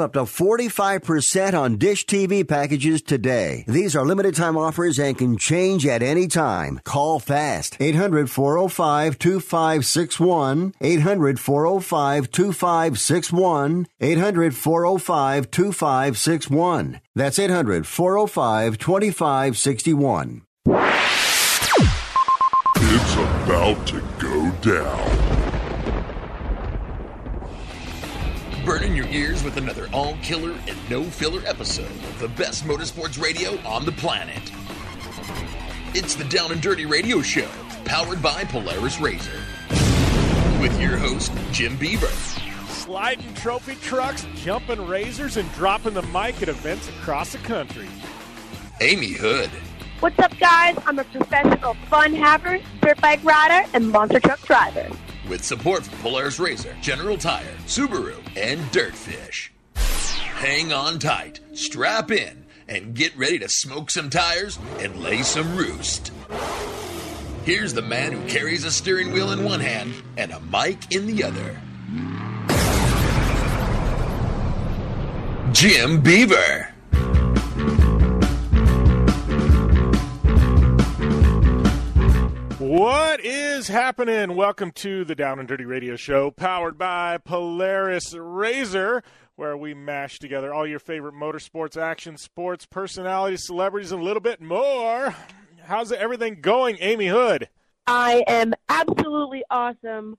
up to 45% on Dish TV packages today. These are limited time offers and can change at any time. Call fast. 800 405 2561. 800 405 2561. 800 405 2561. That's 800 405 2561. It's about to go down. Burning your ears with another all killer and no filler episode of the best motorsports radio on the planet. It's the Down and Dirty Radio Show, powered by Polaris Razor. With your host, Jim Beaver. Sliding trophy trucks, jumping razors, and dropping the mic at events across the country. Amy Hood. What's up, guys? I'm a professional fun haver, dirt bike rider, and monster truck driver. With support from Polaris Razor, General Tire, Subaru, and Dirtfish. Hang on tight, strap in, and get ready to smoke some tires and lay some roost. Here's the man who carries a steering wheel in one hand and a mic in the other. Jim Beaver. What is happening? Welcome to the Down and Dirty Radio Show, powered by Polaris Razor, where we mash together all your favorite motorsports, action sports, personalities, celebrities, and a little bit more. How's everything going, Amy Hood? I am absolutely awesome.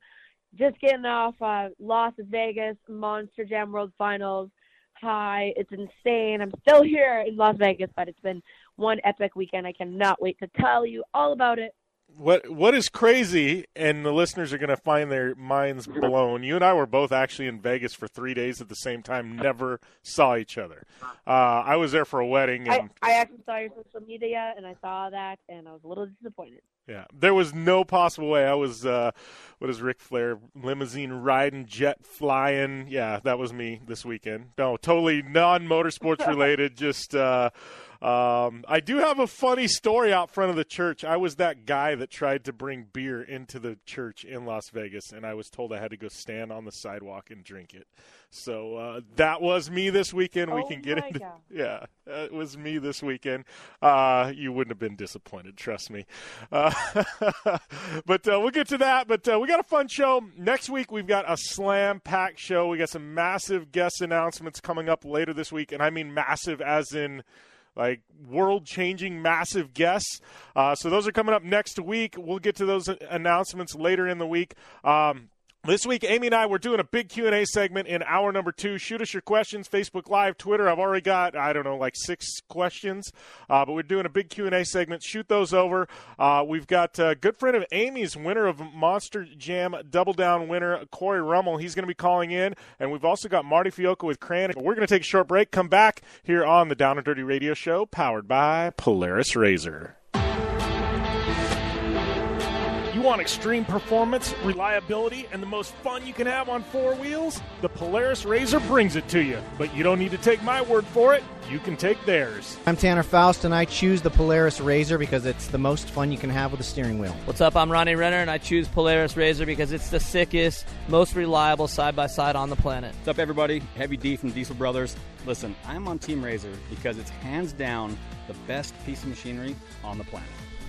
Just getting off uh, Las Vegas Monster Jam World Finals. Hi, it's insane. I'm still here in Las Vegas, but it's been one epic weekend. I cannot wait to tell you all about it. What what is crazy, and the listeners are going to find their minds blown. You and I were both actually in Vegas for three days at the same time. Never saw each other. Uh, I was there for a wedding, and I, I actually saw your social media, and I saw that, and I was a little disappointed. Yeah, there was no possible way. I was, uh, what is Ric Flair? Limousine riding, jet flying. Yeah, that was me this weekend. No, totally non motorsports related. just, uh, um, I do have a funny story out front of the church. I was that guy that tried to bring beer into the church in Las Vegas, and I was told I had to go stand on the sidewalk and drink it. So uh, that was me this weekend. we Oh can get into God. yeah, it was me this weekend. Uh, you wouldn't have been disappointed, trust me. Uh, but uh, we'll get to that. But uh, we got a fun show next week. We've got a slam pack show. We got some massive guest announcements coming up later this week, and I mean massive as in like world changing massive guests. Uh, so those are coming up next week. We'll get to those announcements later in the week. Um, this week, Amy and I we're doing a big Q and A segment in hour number two. Shoot us your questions, Facebook Live, Twitter. I've already got I don't know like six questions, uh, but we're doing a big Q and A segment. Shoot those over. Uh, we've got a good friend of Amy's, winner of Monster Jam Double Down winner Cory Rummell. He's going to be calling in, and we've also got Marty Fiolka with Cran. We're going to take a short break. Come back here on the Down and Dirty Radio Show, powered by Polaris Razor. Want extreme performance, reliability, and the most fun you can have on four wheels? The Polaris Razor brings it to you. But you don't need to take my word for it. You can take theirs. I'm Tanner Faust, and I choose the Polaris Razor because it's the most fun you can have with a steering wheel. What's up? I'm Ronnie Renner, and I choose Polaris Razor because it's the sickest, most reliable side by side on the planet. What's up, everybody? Heavy D from Diesel Brothers. Listen, I'm on Team Razor because it's hands down the best piece of machinery on the planet.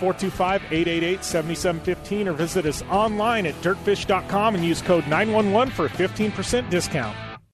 425 888 7715 or visit us online at dirtfish.com and use code 911 for a 15% discount.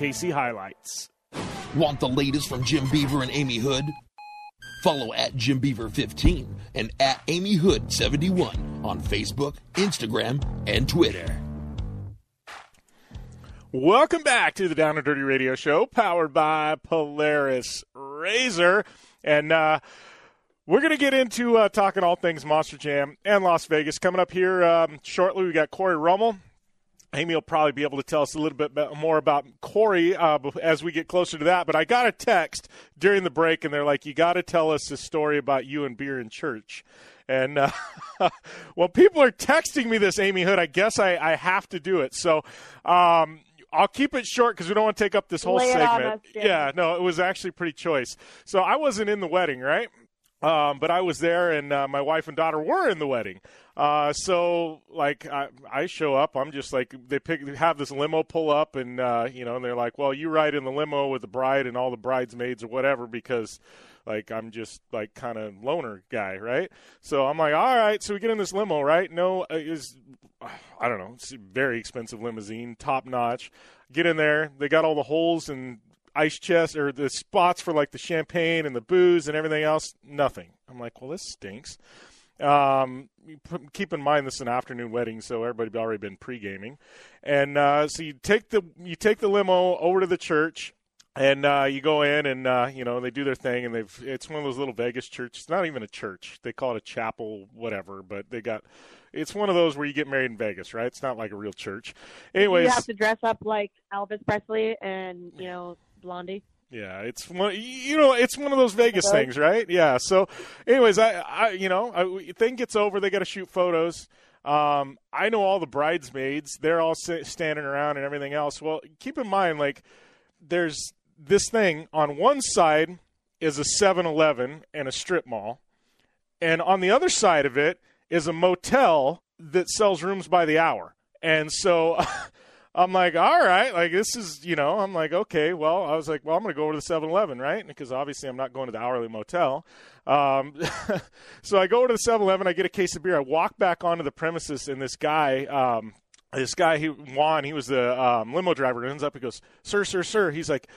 KC HiLiTES. Want the latest from Jim Beaver and Amy Hood? Follow at Jim Beaver 15 and at Amy Hood 71 on Facebook, Instagram, and Twitter. Welcome back to the Down and Dirty Radio Show, powered by Polaris Razor, and uh, we're going to get into uh, talking all things Monster Jam and Las Vegas coming up here um, shortly. We got Cory Rummell. Amy will probably be able to tell us a little bit more about Cory uh, as we get closer to that. But I got a text during the break, and they're like, "You got to tell us a story about you and beer in church." And uh, well, people are texting me this, Amy Hood. I guess I, I have to do it. So um, I'll keep it short because we don't want to take up this whole segment. us, yeah, no, it was actually pretty choice. So I wasn't in the wedding, right? Um, but I was there, and uh, my wife and daughter were in the wedding. Uh, so like I, I show up, I'm just like they pick have this limo pull up, and uh, you know, and they're like, "Well, you ride in the limo with the bride and all the bridesmaids or whatever," because like I'm just like kind of loner guy, right? So I'm like, "All right." So we get in this limo, right? No, uh, is I don't know, it's very expensive limousine, top notch. Get in there, they got all the holes and ice chest or the spots for like the champagne and the booze and everything else. Nothing. I'm like, well, this stinks. Um, keep in mind this is an afternoon wedding, so everybody's already been pre gaming, and uh, so you take the you take the limo over to the church. And uh, you go in, and uh, you know they do their thing, and they've. It's one of those little Vegas churches. It's not even a church; they call it a chapel, whatever. But they got. It's one of those where you get married in Vegas, right? It's not like a real church. Anyways, you have to dress up like Elvis Presley and you know Blondie. Yeah, it's one. You know, it's one of those Vegas things, right? Yeah. So, anyways, I, I you know, I, thing gets over. They got to shoot photos. Um, I know all the bridesmaids. They're all standing around and everything else. Well, keep in mind, like, there's this thing on one side is a 7-Eleven and a strip mall, and on the other side of it is a motel that sells rooms by the hour. And so I'm like, all right, like this is, you know, I'm like, okay, well, I was like, well, I'm going to go over to the 7 Eleven, right? Because obviously I'm not going to the hourly motel. Um, so I go over to the 7 Eleven, I get a case of beer, I walk back onto the premises, and this guy, um, this guy, he, Juan, he was the um, limo driver, ends up, he goes, sir, sir, sir. He's like,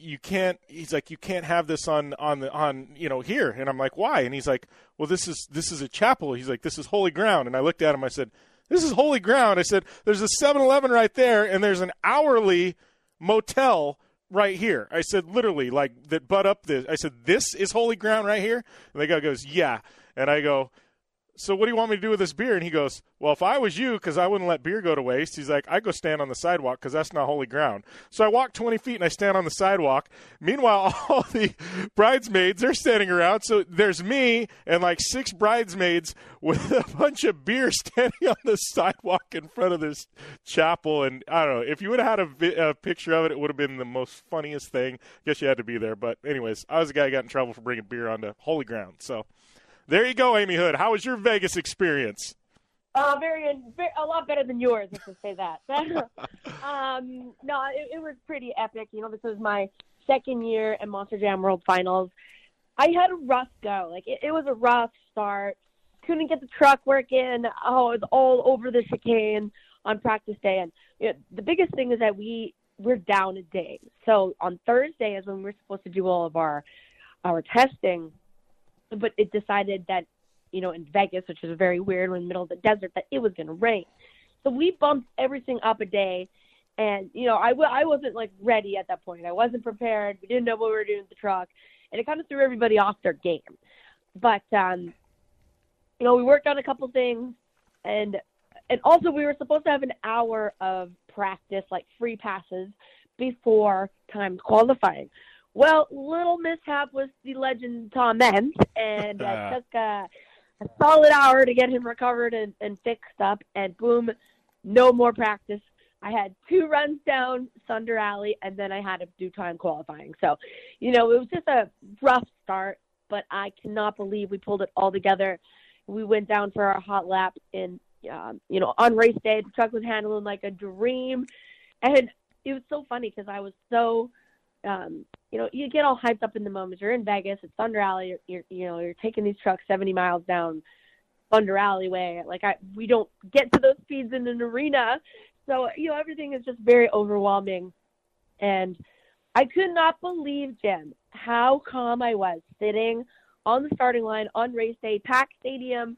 you can't he's like you can't have this on on the on you know here and i'm like why and he's like well this is this is a chapel he's like this is holy ground and i looked at him i said this is holy ground. I said there's a 7-eleven right there and there's an hourly motel right here. I said literally like that butt up this. I said this is holy ground right here? And the guy goes yeah. And i go so what do you want me to do with this beer? And he goes, well, if I was you, because I wouldn't let beer go to waste, he's like, I go stand on the sidewalk because that's not holy ground. So I walk 20 feet and I stand on the sidewalk. Meanwhile, all the bridesmaids are standing around. So there's me and like six bridesmaids with a bunch of beer standing on the sidewalk in front of this chapel. And I don't know, if you would have had a, a picture of it, it would have been the most funniest thing. I guess you had to be there. But anyways, I was the guy who got in trouble for bringing beer onto holy ground. So there you go, Amy Hood. How was your Vegas experience? Uh, very, very, a lot better than yours. Let's say that. um, no, it, it was pretty epic. You know, this was my second year at Monster Jam World Finals. I had a rough go. Like it, it was a rough start. Couldn't get the truck working. Oh, it was all over the chicane on practice day. And you know, the biggest thing is that we we're down a day. So on Thursday is when we're supposed to do all of our our testing but it decided that you know in Vegas, which is a very weird, in the middle of the desert, that it was going to rain. So we bumped everything up a day, and you know I w- I wasn't like ready at that point. I wasn't prepared. We didn't know what we were doing with the truck, and it kind of threw everybody off their game. But um, you know we worked on a couple things, and and also we were supposed to have an hour of practice, like free passes, before time qualifying. Well, little mishap with the legend Tom Meents, and uh, took a, a solid hour to get him recovered and, and fixed up. And boom, no more practice. I had two runs down Thunder Alley, and then I had to do time qualifying. So, you know, it was just a rough start, but I cannot believe we pulled it all together. We went down for our hot lap in, um, you know, on race day. The truck was handling like a dream, and it was so funny because I was so um, you know, you get all hyped up in the moment. You're in Vegas, it's Thunder Alley. You're, you're, you know, you're taking these trucks 70 miles down Thunder Alleyway. Like I, we don't get to those speeds in an arena, so you know everything is just very overwhelming. And I could not believe, Jim, how calm I was sitting on the starting line on race day, packed stadium.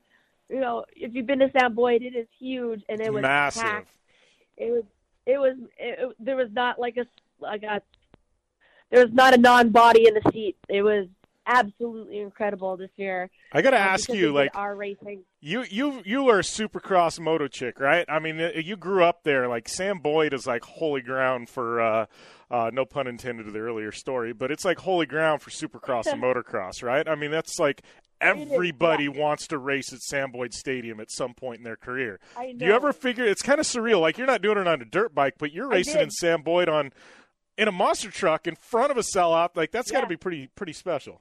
You know, if you've been to Sam Boyd, it is huge, and it was massive. packed. It was, it was, it, it, there was not like a like a there was not a non-body in the seat. It was absolutely incredible this year. I got to uh, ask you, like, our racing. you you you are a supercross moto chick, right? I mean, uh, you grew up there. Like Sam Boyd is like holy ground for. Uh, uh, no pun intended to the earlier story, but it's like holy ground for supercross and motocross, right? I mean, that's like is, everybody yeah. wants to race at Sam Boyd Stadium at some point in their career. I Do you ever figure it's kind of surreal? Like you're not doing it on a dirt bike, but you're racing in Sam Boyd on in a monster truck in front of a sellout. Like that's got to be pretty pretty special.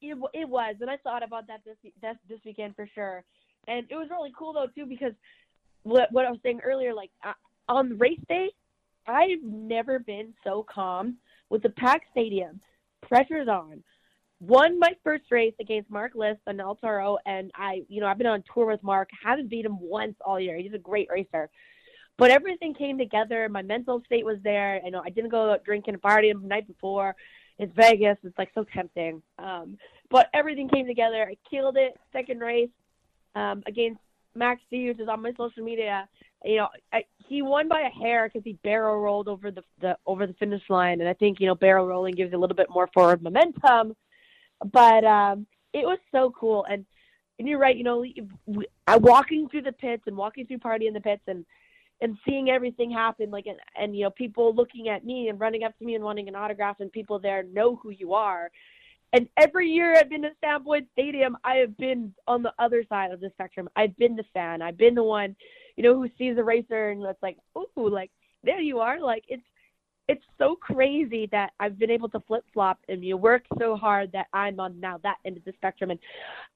It, it was, and I thought about that this this this weekend for sure. And it was really cool though too because what what I was saying earlier, like uh, on race day, I've never been so calm with the packed stadium, pressure's on. Won my first race against Mark List on El Toro, and I, you know, I've been on tour with Mark. Haven't beat him once all year. He's a great racer. But everything came together. My mental state was there. I know I didn't go out drinking and partying the night before. It's Vegas. It's like so tempting. Um, but everything came together. I killed it. Second race um, against Max which is on my social media. You know, I, he won by a hair because he barrel rolled over the, the over the finish line, and I think you know barrel rolling gives you a little bit more forward momentum. But um, it was so cool, and and you're right. You know, we, I walking through the pits and walking through party in the pits and and seeing everything happen like and, and you know people looking at me and running up to me and wanting an autograph and people there know who you are. And every year i've been to Sam Boyd stadium i have been on the other side of the spectrum. I've been the fan. I've been the one you know who sees a racer and it's like ooh like there you are. Like it's it's so crazy that I've been able to flip flop and you work so hard that I'm on now that end of the spectrum. And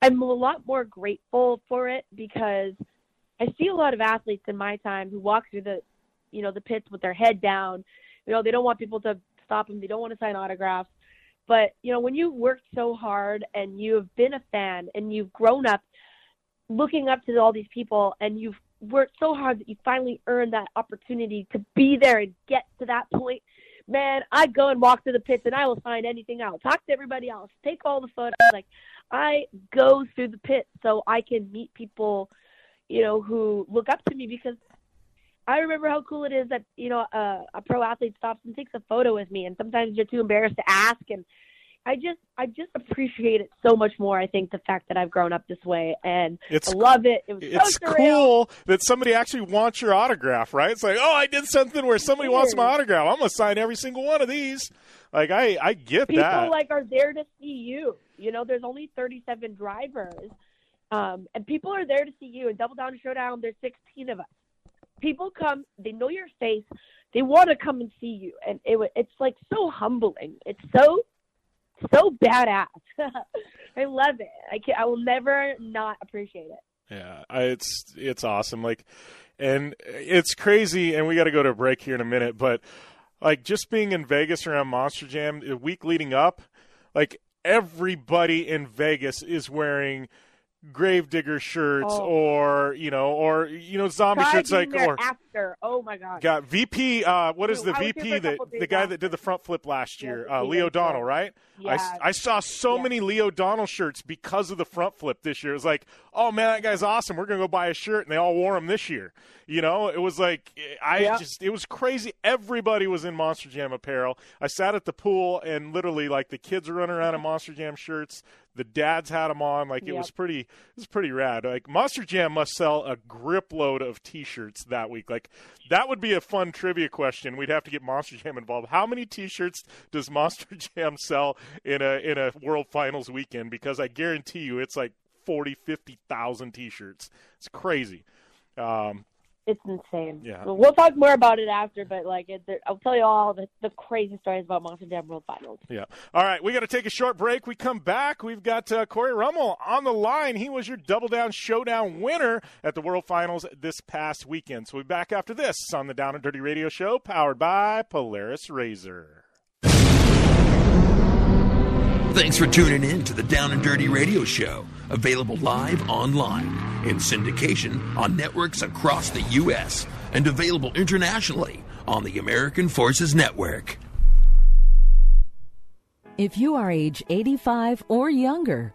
I'm a lot more grateful for it because I see a lot of athletes in my time who walk through the, you know, the pits with their head down. You know, they don't want people to stop them. They don't want to sign autographs. But you know, when you worked so hard and you have been a fan and you've grown up looking up to all these people and you've worked so hard that you finally earned that opportunity to be there and get to that point. Man, I go and walk through the pits and I will sign anything else. Talk to everybody else. Take all the photos. Like I go through the pits so I can meet people you know, who look up to me because I remember how cool it is that, you know, a, a pro athlete stops and takes a photo with me and sometimes you're too embarrassed to ask and I just I just appreciate it so much more. I think the fact that I've grown up this way and It's- I love it. It was It's so cool that somebody actually wants your autograph, right? It's like, oh, I did something where somebody wants my autograph. I'm gonna sign every single one of these. Like, I I get People that. like are there to see you. You know, there's only 37 drivers, um, and people are there to see you. And Double Down Showdown, there's 16 of us. People come, they know your face, they want to come and see you, and it it's like so humbling. It's so so badass. I love it. I can I will never not appreciate it. Yeah, it's it's awesome. Like, and it's crazy. And we got to go to a break here in a minute. But like, just being in Vegas around Monster Jam the week leading up, like everybody in Vegas is wearing Gravedigger shirts Oh. or you know or you know zombie shirts like or after. Oh my god. got VP. Uh, what is Dude, the I was here VP that the guy that did the front flip last year? Yeah, uh, Leo did, Donnell, yeah. right? I, Yeah. I saw so many Lee O'Donnell shirts because of the front flip this year. It was like, oh man, that guy's awesome. We're gonna go buy a shirt, and they all wore them this year. You know, it was like I Yeah. just it was crazy. Everybody was in Monster Jam apparel. I sat at the pool and literally like the kids were running around in Monster Jam shirts. The dads had them on. Like it Yep. was pretty. It was pretty rad. Like Monster Jam must sell a grip load of T-shirts that week. Like that would be a fun trivia question. We'd have to get Monster Jam involved. How many T-shirts does Monster Jam sell in a in a World Finals weekend? Because I guarantee you, it's like 40, 50,000 T-shirts. It's crazy. Um, It's insane. Yeah. Well, talk more about it after, but like, it, I'll tell you all the, the crazy stories about Monster Jam World Finals. Yeah. All right, we got to take a short break. We come back. We've got uh, Cory Rummell on the line. He was your Double Down Showdown winner at the World Finals this past weekend. So we'll be back after this on the Down and Dirty Radio Show, powered by Polaris Razor. Thanks for tuning in to the Down and Dirty Radio Show, available live online in syndication on networks across the U.S. and available internationally on the American Forces Network. If you are age 85 or younger,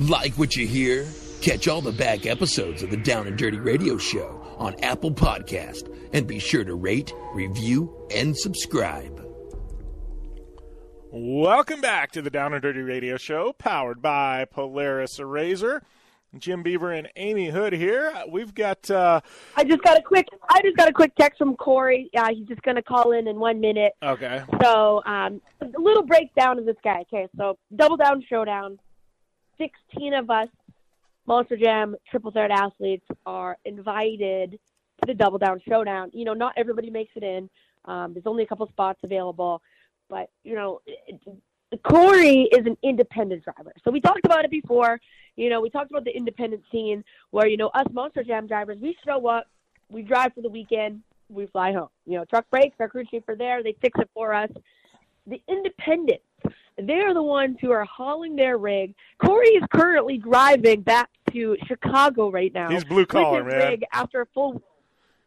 Like what you hear? Catch all the back episodes of the Down and Dirty Radio Show on Apple Podcast and be sure to rate, review, and subscribe. Welcome back to the Down and Dirty Radio Show, powered by Polaris Razor. Jim Beaver and Amy Hood here. We've got. Uh, I just got a quick. I just got a quick text from Cory. Uh, he's just going to call in in one minute. okay. So, um, a little breakdown of this guy. Okay, so Double Down Showdown. Sixteen of us, Monster Jam Triple Threat athletes, are invited to the Double Down Showdown. You know, not everybody makes it in. Um, there's only a couple spots available, but you know, it, Cory is an independent driver. So we talked about it before. You know, we talked about the independent scene where, you know, us Monster Jam drivers, we show up, we drive for the weekend, we fly home. You know, truck breaks, our crew chief are there, they fix it for us. The independents, they're the ones who are hauling their rig. Cory is currently driving back to Chicago right now. He's blue collar, man. Rig after a full.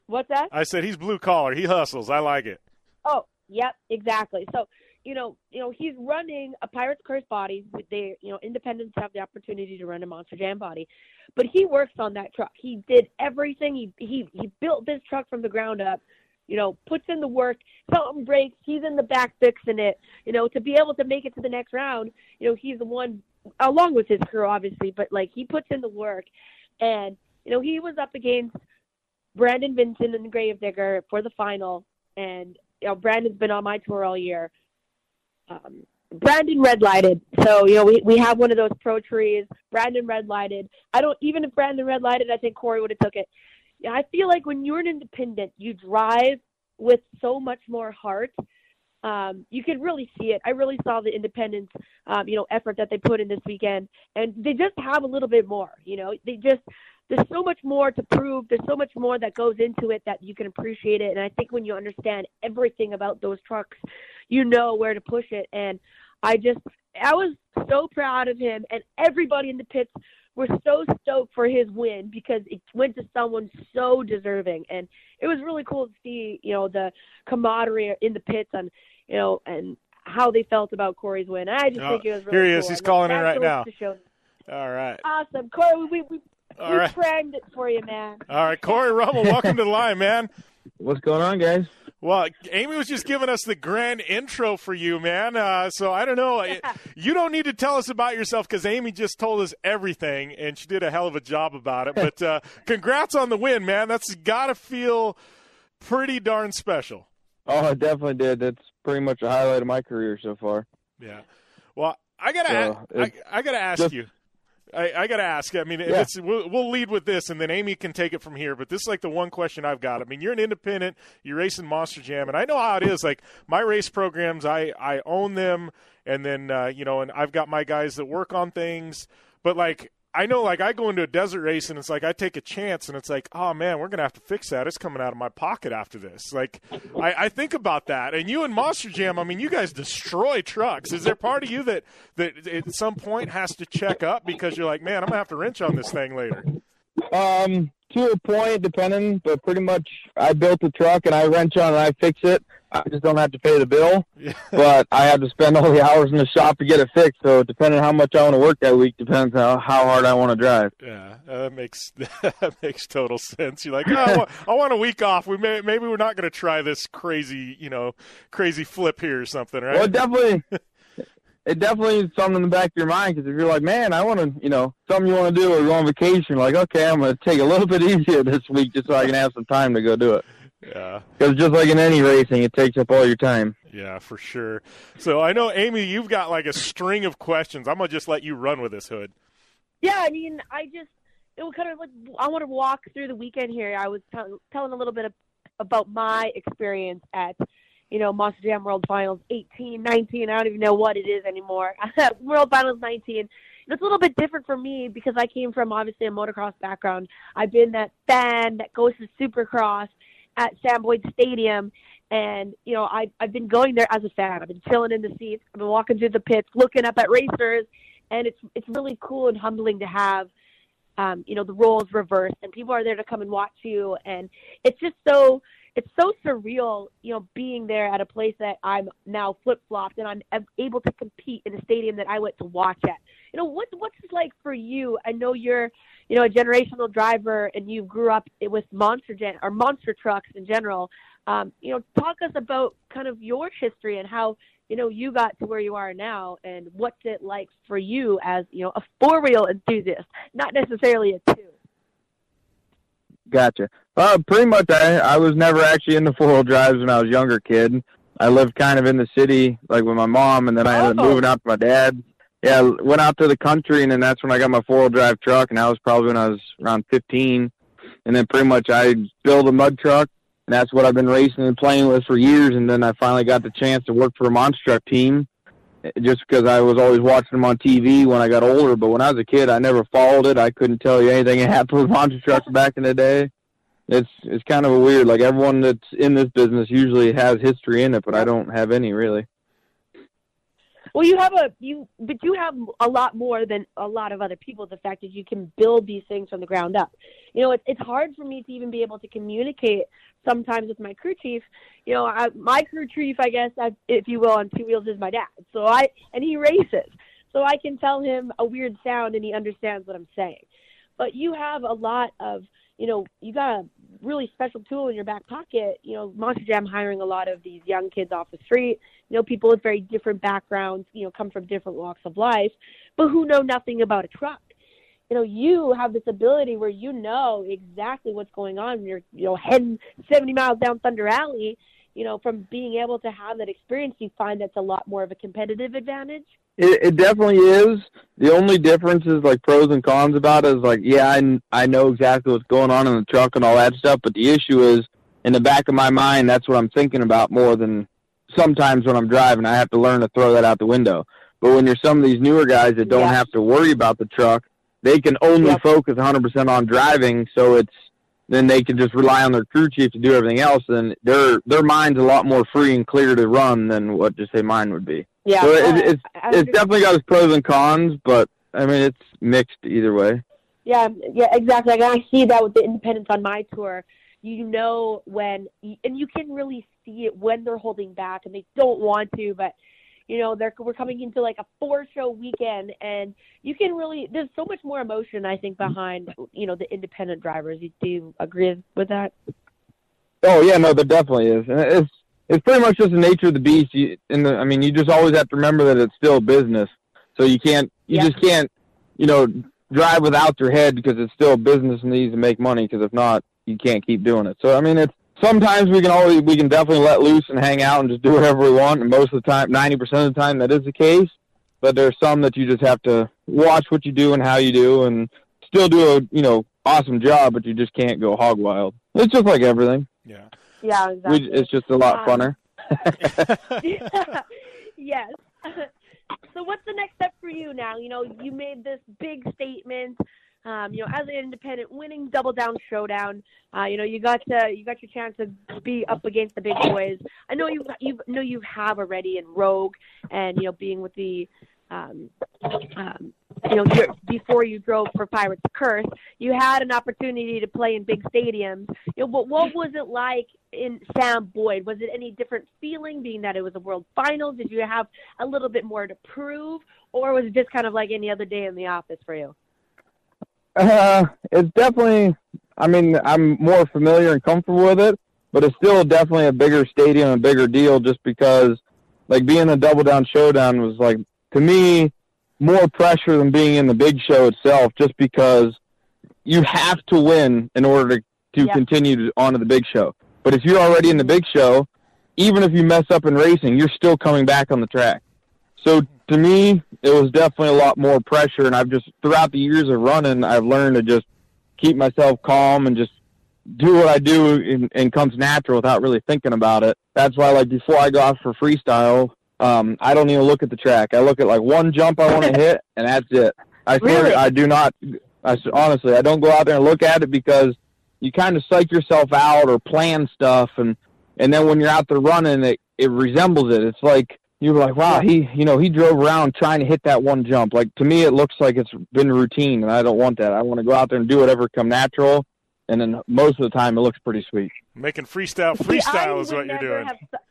What's that? I said he's blue collar. He hustles. I like it. Oh, yep, exactly. So, you know, you know, he's running a Pirates Curse body. With they, you know, independents have the opportunity to run a Monster Jam body, but he works on that truck. He did everything. He he he built this truck from the ground up. You know, puts in the work. Something breaks, he's in the back fixing it. You know, to be able to make it to the next round, you know, he's the one along with his crew, obviously, but like he puts in the work, and you know, he was up against Brandon Vinson and the Gravedigger for the final, and you know, Brandon's been on my tour all year. Um, Brandon red lighted, so you know we we have one of those pro trees. Brandon red lighted. I don't even if Brandon red lighted, I think Cory would have took it. Yeah, I feel like when you're an independent, you drive with so much more heart. Um, you can really see it. I really saw the independence, um, you know, effort that they put in this weekend, and they just have a little bit more. You know, they just there's so much more to prove. There's so much more that goes into it that you can appreciate it. And I think when you understand everything about those trucks, you know where to push it. And I just, I was so proud of him, and everybody in the pits were so stoked for his win because it went to someone so deserving. And it was really cool to see, you know, the camaraderie in the pits and, you know, and how they felt about Cory's win. I just Oh, think it was really here he cool. is. He's And calling in right now. show- All right. Awesome, Cory. We we, All we right. framed it for you, man. All right, Cory Rummell, welcome to the line, man. What's going on, guys? Well, Amy was just giving us the grand intro for you, man. Uh, so I don't know. You don't need to tell us about yourself because Amy just told us everything, and she did a hell of a job about it. But uh, congrats on the win, man. That's got to feel pretty darn special. Oh, it definitely did. That's pretty much a highlight of my career so far. Yeah. Well, I gotta, So, a- I, I gotta ask just- you. I, I gotta ask. I mean, if Yeah. it's we'll, we'll lead with this, and then Amy can take it from here. But this is like the one question I've got. I mean, you're an independent. You're racing Monster Jam, and I know how it is. Like my race programs, I I own them, and then uh, you know, and I've got my guys that work on things. But like. I know, like, I go into a desert race and it's like I take a chance and it's like, oh man, we're gonna have to fix that. It's coming out of my pocket after this. Like, I, I think about that. And you and Monster Jam, I mean, you guys destroy trucks. Is there part of you that that at some point has to check up because you're like, man, I'm gonna have to wrench on this thing later? Um, to a point, depending, but pretty much I built the truck and I wrench on and I fix it. I just don't have to pay the bill, but I have to spend all the hours in the shop to get it fixed. So depending on how much I want to work that week, depends on how hard I want to drive. Yeah, that makes that makes total sense. You're like, oh, I, want, I want a week off. We may, maybe we're not gonna try this crazy, you know, crazy flip here or something, right? Well, it definitely, it definitely is something in the back of your mind because if you're like, man, I want to, you know, something you want to do or go on vacation, like, okay, I'm going to take a little bit easier this week just so I can have some time to go do it. Yeah. Because just like in any racing, it takes up all your time. Yeah, for sure. So I know, Amy, you've got like a string of questions. I'm gonna just let you run with this hood. Yeah, I mean, I just it was kind of like I want to walk through the weekend here. I was tell telling a little bit of, about my experience at you know Monster Jam World Finals 18, 19. I don't even know what it is anymore. World Finals 19. It's a little bit different for me because I came from obviously a motocross background. I've been that fan that goes to Supercross at Sam Boyd Stadium. And you know, I I've been going there as a fan. I've been chilling in the seats. I've been walking through the pits, looking up at racers, and it's it's really cool and humbling to have um, you know, the roles reversed and people are there to come and watch you. And it's just so, it's so surreal, you know, being there at a place that I'm now flip flopped and I'm able to compete in a stadium that I went to watch at. You know, what what's it like for you? I know you're, you know, a generational driver and you grew up with monster gen or monster trucks in general. Um, you know, talk us about kind of your history and how you know you got to where you are now, and what's it like for you as you know a four wheel enthusiast, not necessarily a two. Gotcha. Uh, pretty much, I I was never actually into four wheel drives when I was a younger kid. I lived kind of in the city, like with my mom, and then I ended up Oh. moving out to my dad. Yeah, went out to the country, and then that's when I got my four wheel drive truck, and that was probably when I was around 15. And then pretty much I built a mud truck, and that's what I've been racing and playing with for years. And then I finally got the chance to work for a monster truck team, just because I was always watching them on TV when I got older. But when I was a kid, I never followed it. I couldn't tell you anything that happened with monster trucks back in the day. It's it's kind of a weird. Like everyone that's in this business usually has history in it, but I don't have any really. Well, you have a you, but you have a lot more than a lot of other people. The fact that you can build these things from the ground up. You know, it's it's hard for me to even be able to communicate sometimes with my crew chief. You know, I, my crew chief, I guess, I, if you will, on two wheels is my dad. So I and he races, so I can tell him a weird sound and he understands what I'm saying. But you have a lot of, you know, you got a really special tool in your back pocket. You know, Monster Jam hiring a lot of these young kids off the street. You know, people with very different backgrounds. You know, come from different walks of life, but who know nothing about a truck. You know, you have this ability where you know exactly what's going on. You're, you know, heading 70 miles down Thunder Alley. You know, from being able to have that experience, you find that's a lot more of a competitive advantage. It, it definitely is. The only difference is like pros and cons about it is like, yeah, I, I know exactly what's going on in the truck and all that stuff, but the issue is in the back of my mind, that's what I'm thinking about more than sometimes when I'm driving. I have to learn to throw that out the window. But when you're some of these newer guys that don't Yeah. have to worry about the truck, they can only focus 100% on driving. So it's then they can just rely on their crew chief to do everything else. And their their mind's a lot more free and clear to run than what just say mine would be. Yeah, So it, it's I it's definitely got its pros and cons, but I mean it's mixed either way. Yeah, yeah, exactly. Like, I see that with the independents on my tour. You know when, and you can really see it when they're holding back and they don't want to, but you know they're we're coming into like a four show weekend, and you can really there's so much more emotion I think behind you know the independent drivers. You- Do you agree with that? Oh yeah, no, there definitely is, and it's it's pretty much just the nature of the beast. You, and the, I mean, you just always have to remember that it's still business, so you can't you Yeah. just can't you know drive without your head because it's still business and needs to make money. Because if not, you can't keep doing it. So I mean, it's sometimes we can always we can definitely let loose and hang out and just do whatever we want, and most of the time, ninety percent of the time, that is the case. But there's some that you just have to watch what you do and how you do, and still do a you know awesome job, but you just can't go hog wild. It's just like everything. Yeah. Yeah, exactly. We, it's just a lot Um, funner. yes. so what's the next step for you now? You know, you made this big statement. Um, you know, as an independent, winning Double Down Showdown. Uh, you know, you got to you got your chance to be up against the big boys. I know you you know you have already in Rogue, and you know being with the um, um, you know, before you drove for Pirates Curse, you had an opportunity to play in big stadiums. You know, but what was it like in Sam Boyd? Was it any different feeling, being that it was a World Final? Did you have a little bit more to prove, or was it just kind of like any other day in the office for you? Uh, it's definitely. I mean, I'm more familiar and comfortable with it, but it's still definitely a bigger stadium, a bigger deal, just because, like, being a double down showdown was like to me more pressure than being in the big show itself, just because you have to win in order to to continue to, onto the big show. But if you're already in the big show, even if you mess up in racing, you're still coming back on the track. So to me, it was definitely a lot more pressure, and I've just throughout the years of running, I've learned to just keep myself calm and just do what I do and, and comes natural without really thinking about it. That's why, like before I go out for freestyle, um, I don't even look at the track. I look at like one jump I want to hit, and that's it. I swear, Really? I do not. I honestly, I don't go out there and look at it because you kind of psych yourself out or plan stuff, and and then when you're out there running, it it resembles it. It's like you're like, wow, he, you know, he drove around trying to hit that one jump. Like to me, it looks like it's been routine, and I don't want that. I want to go out there and do whatever come natural, and then most of the time, it looks pretty sweet. Making freestyle, freestyle I is what you're doing. have th-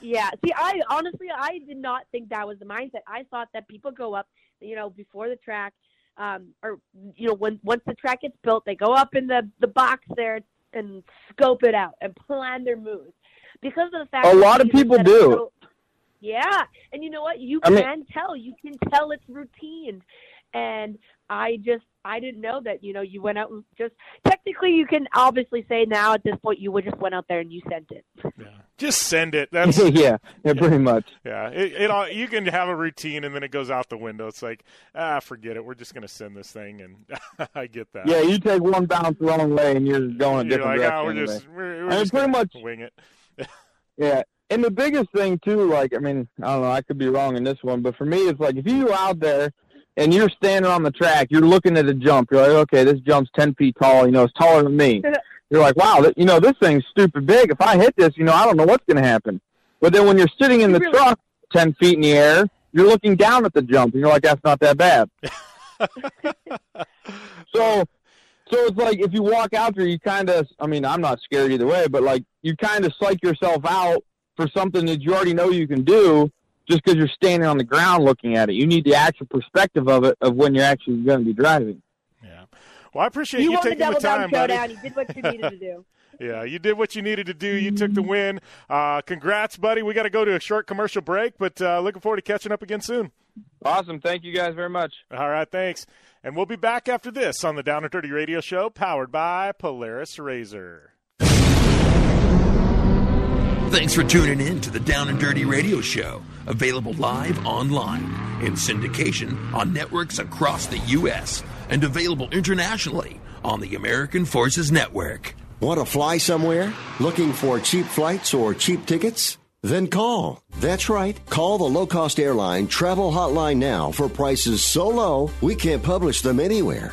yeah. See, I honestly, I did not think that was the mindset. I thought that people go up, you know, before the track, um, or you know, when once the track gets built, they go up in the the box there and scope it out and plan their moves. Because of the fact, A lot of people do. so- yeah, and you know what? You I can mean- tell. You can tell it's routine, and I just I didn't know that. You know, you went out and just technically you can obviously say now at this point you would just went out there and you sent it. Yeah. Just send it. That's yeah, yeah, pretty much. Yeah, it, it all, you can have a routine and then it goes out the window. It's like ah, forget it. We're just gonna send this thing, and I get that. Yeah, you take one bounce the wrong way, and you're going a You're different like, direction. ah, we're anyway. just we're, we're I mean, just pretty much wing it. Yeah. And the biggest thing too, like I mean, I don't know, I could be wrong in this one, but for me it's like if you go out there and you're standing on the track, you're looking at a jump, you're like, okay, this jump's ten feet tall, you know, it's taller than me. You're like, wow, th- you know, this thing's stupid big. If I hit this, you know, I don't know what's gonna happen. But then when you're sitting in the truck ten feet in the air, you're looking down at the jump and you're like, that's not that bad. so so it's like if you walk out there, you kind of, I mean, I'm not scared either way, but like you kind of psych yourself out for something that you already know you can do just because you're standing on the ground looking at it. You need the actual perspective of it of when you're actually going to be driving. Yeah. Well, I appreciate you you, won the taking the time, buddy. You did what you needed to do. Yeah, you did what you needed to do. You took the win. Uh, congrats, buddy. We got to go to a short commercial break, but uh, looking forward to catching up again soon. Awesome. Thank you guys very much. All right, thanks. And we'll be back after this on the Down and Dirty Radio Show, powered by Polaris Razor. Thanks for tuning in to the Down and Dirty Radio Show, available live online in syndication on networks across the U.S. and available internationally on the American Forces Network. Want to fly somewhere? Looking for cheap flights or cheap tickets? Then call. That's right. Call the low cost airline travel hotline now for prices so low we can't publish them anywhere.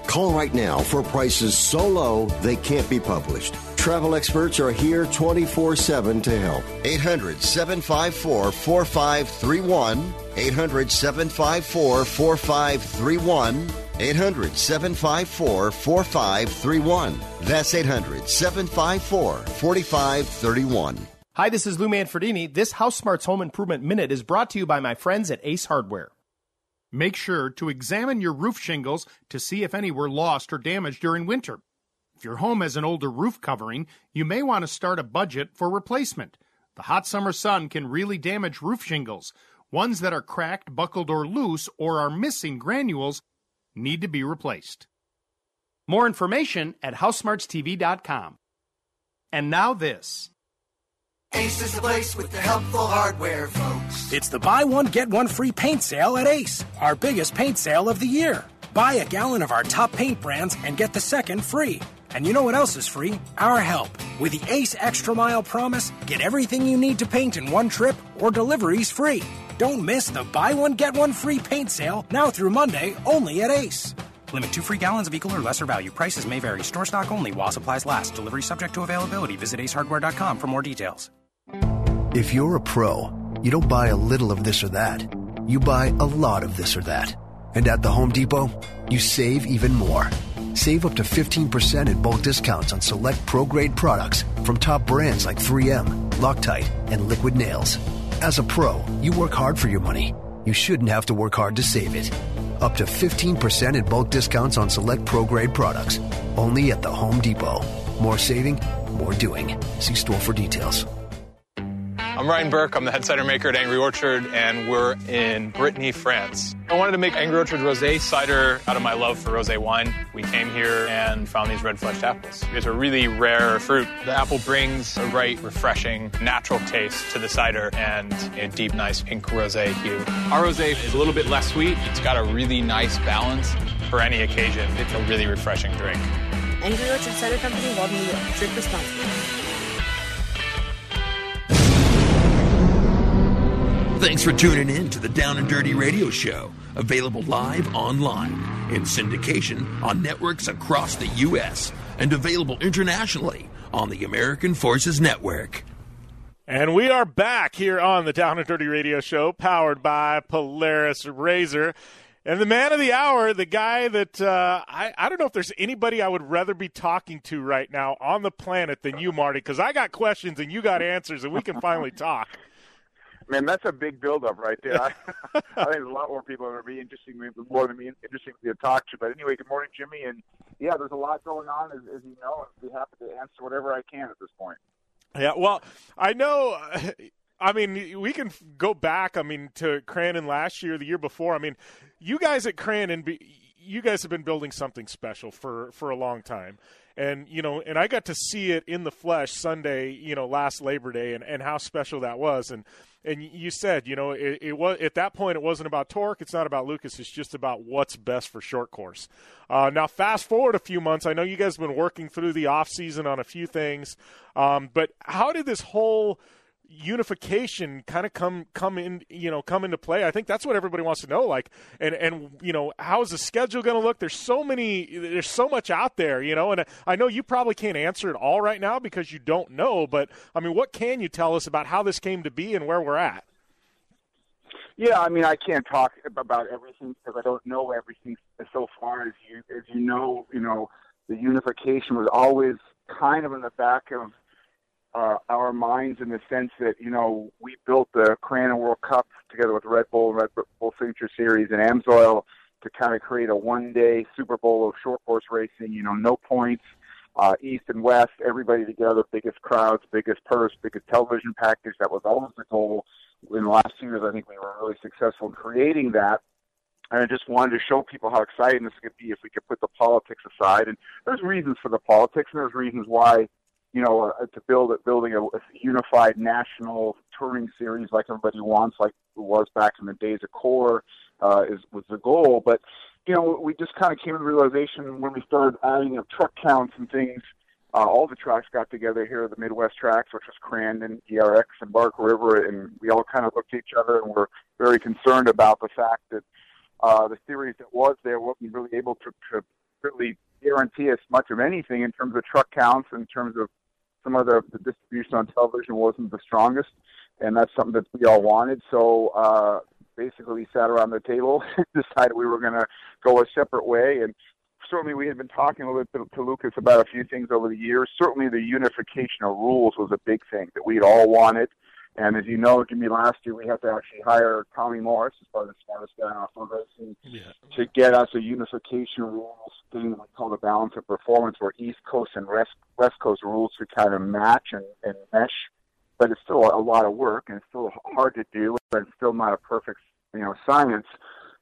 Call right now for prices so low they can't be published. Travel experts are here 24 7 to help. 800 754 4531. 800 754 4531. 800 754 4531. That's 800 754 4531. Hi, this is Lou Manfredini. This House Smarts Home Improvement Minute is brought to you by my friends at Ace Hardware. Make sure to examine your roof shingles to see if any were lost or damaged during winter. If your home has an older roof covering, you may want to start a budget for replacement. The hot summer sun can really damage roof shingles. Ones that are cracked, buckled, or loose or are missing granules need to be replaced. More information at HouseSmartsTV.com. And now this. Ace is the place with the helpful hardware, folks. It's the buy one, get one free paint sale at Ace, our biggest paint sale of the year. Buy a gallon of our top paint brands and get the second free. And you know what else is free? Our help. With the Ace Extra Mile Promise, get everything you need to paint in one trip or deliveries free. Don't miss the buy one, get one free paint sale now through Monday only at Ace. Limit two free gallons of equal or lesser value. Prices may vary. Store stock only while supplies last. Delivery subject to availability. Visit acehardware.com for more details. If you're a pro, you don't buy a little of this or that. You buy a lot of this or that. And at the Home Depot, you save even more. Save up to 15% in bulk discounts on select pro grade products from top brands like 3M, Loctite, and Liquid Nails. As a pro, you work hard for your money. You shouldn't have to work hard to save it. Up to 15% in bulk discounts on select pro grade products. Only at the Home Depot. More saving, more doing. See store for details. I'm Ryan Burke. I'm the head cider maker at Angry Orchard, and we're in Brittany, France. I wanted to make Angry Orchard rosé cider out of my love for rosé wine. We came here and found these red fleshed apples. It's a really rare fruit. The apple brings a right, refreshing, natural taste to the cider and a deep, nice pink rosé hue. Our rosé is a little bit less sweet. It's got a really nice balance for any occasion. It's a really refreshing drink. Angry Orchard Cider Company, Walden, New York. Drink responsibly. Thanks for tuning in to the Down and Dirty Radio Show, available live online in syndication on networks across the U.S. and available internationally on the American Forces Network. And we are back here on the Down and Dirty Radio Show, powered by Polaris Razor. And the man of the hour, the guy that uh, I, I don't know if there's anybody I would rather be talking to right now on the planet than you, Marty, because I got questions and you got answers, and we can finally talk. Man, that's a big buildup right there. I, I think a lot more people are going to be interesting, more than me, interesting to talk to. But anyway, good morning, Jimmy. And yeah, there's a lot going on, as, as you know, and be happy to answer whatever I can at this point. Yeah, well, I know. I mean, we can go back. I mean, to Crandon last year, the year before. I mean, you guys at Crandon, you guys have been building something special for for a long time and you know and i got to see it in the flesh sunday you know last labor day and, and how special that was. And and you said you know it, it was at that point it wasn't about TORC. It's not about lucas. It's just about what's best for short course. Uh, now fast forward a few months. I know you guys have been working through the off season on a few things. Um, but how did this whole unification kind of come come in you know come into play. I think that's what everybody wants to know like and and you know how's the schedule going to look? There's so many there's so much out there you know and i know you probably can't answer it all right now because you don't know but i mean what can you tell us about how this came to be and where we're at? Yeah i mean i can't talk about everything because i don't know everything so far. As you as you know you know the unification was always kind of in the back of uh, our minds in the sense that you know we built the Crandon World Cup together with Red Bull, Red Bull Signature Series, and Amsoil to kind of create a one-day Super Bowl of short course racing. You know, no points, uh, East and West, everybody together, biggest crowds, biggest purse, biggest television package. That was always the goal. In the last years, I think we were really successful in creating that. And I just wanted to show people how exciting this could be if we could put the politics aside. And there's reasons for the politics, and there's reasons why you know, uh, to build it, building a, unified national touring series like everybody wants, like it was back in the days of CORR, uh, is was the goal. But you know, we just kind of came to the realization when we started adding up truck counts and things. Uh, all the tracks got together here, the Midwest tracks, which was Crandon, ERX, and Bark River, and we all kind of looked at each other and were very concerned about the fact that uh, the series that was there wasn't really able to, to really guarantee us much of anything in terms of truck counts, in terms of some of the, the distribution on television wasn't the strongest, and that's something that we all wanted. So uh, basically, we sat around the table, decided we were going to go a separate way, and certainly we had been talking a little bit to Lucas about a few things over the years. Certainly, the unification of rules was a big thing that we'd all wanted. And as you know, Jimmy, last year we had to actually hire Tommy Morris, as part of the smartest guy in our racing, yeah. to get us a unification rules thing we call the balance of performance, where East Coast and West, West Coast rules to kind of match and, and mesh. But it's still a lot of work, and it's still hard to do, but it's still not a perfect, you know, science.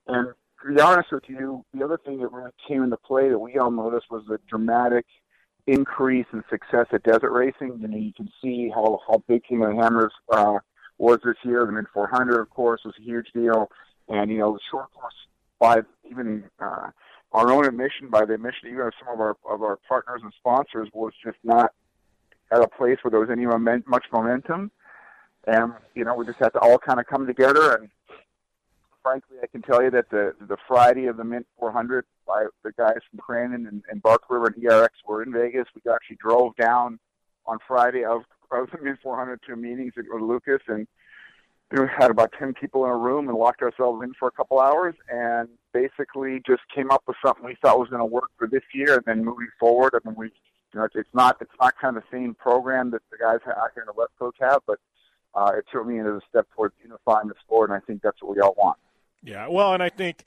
And to be honest with you, the other thing that really came into play that we all noticed was the dramatic – increase in success at desert racing. You know, you can see how how big King of Hammers uh, was this year. The Mint 400, of course, was a huge deal, and you know, the short course by even uh, our own admission, by the admission even of some of our of our partners and sponsors, was just not at a place where there was any moment, much momentum. And you know, we just had to all kind of come together and frankly, I can tell you that the the Friday of the Mint 400, by the guys from Crandon and, and Bark River and ERX were in Vegas. We actually drove down on Friday of, of the Mint 400 to meetings at Lucas, and we had about 10 people in a room and locked ourselves in for a couple hours, and basically just came up with something we thought was going to work for this year, and then moving forward. I mean, we, you know, it's not it's not kind of the same program that the guys out here in the West Coast have, but uh, it certainly is a step towards unifying the sport, and I think that's what we all want. Yeah, well, and I think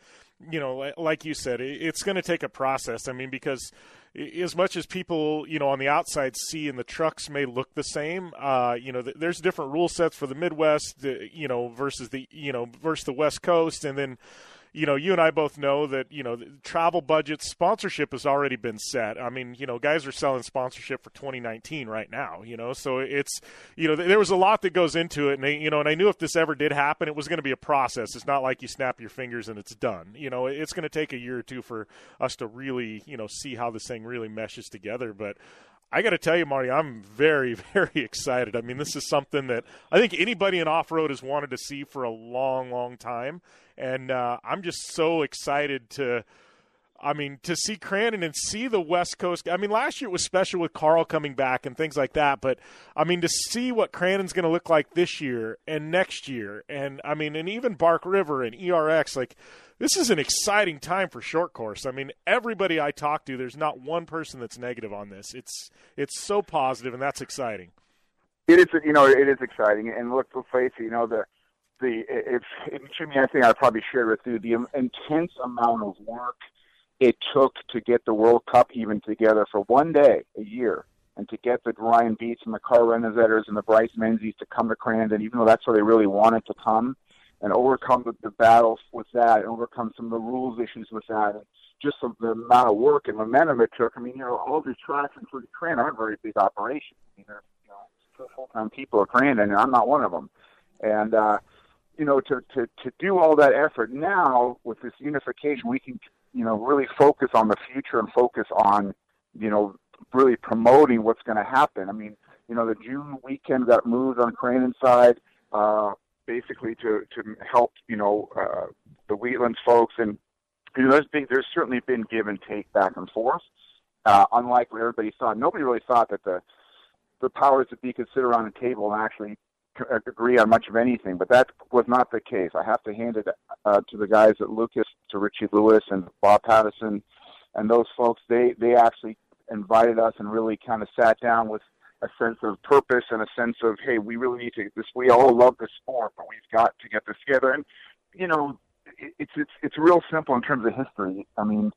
you know, like you said, it's going to take a process. I mean, because as much as people, you know, on the outside see and the trucks may look the same, uh, you know, there's different rule sets for the Midwest, you know, versus the, you know, versus the West Coast, and then you know, you and I both know that you know travel budgets, sponsorship has already been set. I mean, you know, guys are selling sponsorship for 2019 right now. You know, so it's you know there was a lot that goes into it, and they, you know, and I knew if this ever did happen, it was going to be a process. It's not like you snap your fingers and it's done. You know, it's going to take a year or two for us to really you know see how this thing really meshes together. But I got to tell you, Marty, I'm very, very excited. I mean, this is something that I think anybody in off road has wanted to see for a long, long time, and uh, I'm just so excited to. I mean, to see Crandon and see the West Coast. I mean, last year it was special with Carl coming back and things like that. But I mean, to see what Crandon's going to look like this year and next year, and I mean, and even Bark River and ERX, like this is an exciting time for short course. I mean, everybody I talk to, there's not one person that's negative on this. It's it's so positive, and that's exciting. It is, you know, it is exciting. And look, let's face it, you know, the the it, Jimmy. I think I probably shared with you the intense amount of work it took to get the World Cup even together for one day a year, and to get the Ryan Beats and the Carl Renezeders and the Bryce Menzies to come to Crandon, even though that's where they really wanted to come and overcome the, the battles with that and overcome some of the rules issues with that. And just the, the amount of work and momentum it took. I mean, you know, all these tracks, including Crandon, aren't very big operations. I mean, they're, you know, full-time people at Crandon, and I'm not one of them. And, uh, you know, to, to, to do all that effort now with this unification, we can, you know, really focus on the future and focus on, you know, really promoting what's going to happen. I mean, you know, the June weekend got moved on Crandon side. Uh, basically to to help you know uh, the Wheatlands folks, and you know there's been, there's certainly been give and take back and forth. Uh, unlike what everybody thought, nobody really thought that the the powers that be could sit around a table and actually agree on much of anything, but that was not the case. I have to hand it uh, to the guys at Lucas, to Richie Lewis and Bob Patterson, and those folks. They they actually invited us and really kind of sat down with a sense of purpose and a sense of hey, we really need to this. We all love the sport, but we've got to get this together. And you know, it's it's it's real simple in terms of history. I mean,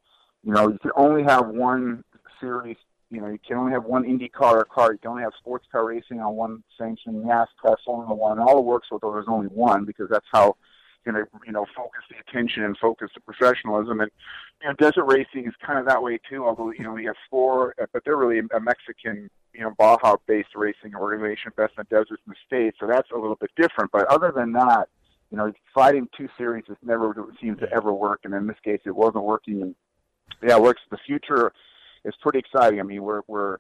you know, you can only have one series. You know, you can only have one Indy car. You can only have sports car racing on one sanction. NASCAR, Formula One, all the works with there's only one because that's how going to you know focus the attention and focus the professionalism and you know desert racing is kind of that way too although you know we have four but they're really a Mexican you know Baja based racing organization best in the deserts in the states so that's a little bit different but other than that you know fighting two series has never seemed to ever work and in this case it wasn't working and yeah it works the future is pretty exciting I mean we're we're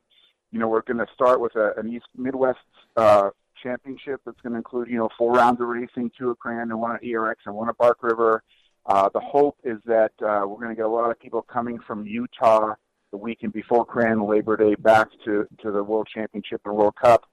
you know we're going to start with a, an East Midwest uh, championship that's going to include, you know, four rounds of racing, two at Crandon, one at ERX, and one at Bark River. Uh, the hope is that uh, we're going to get a lot of people coming from Utah the weekend before Crandon Labor Day back to, to the World Championship and World Cup.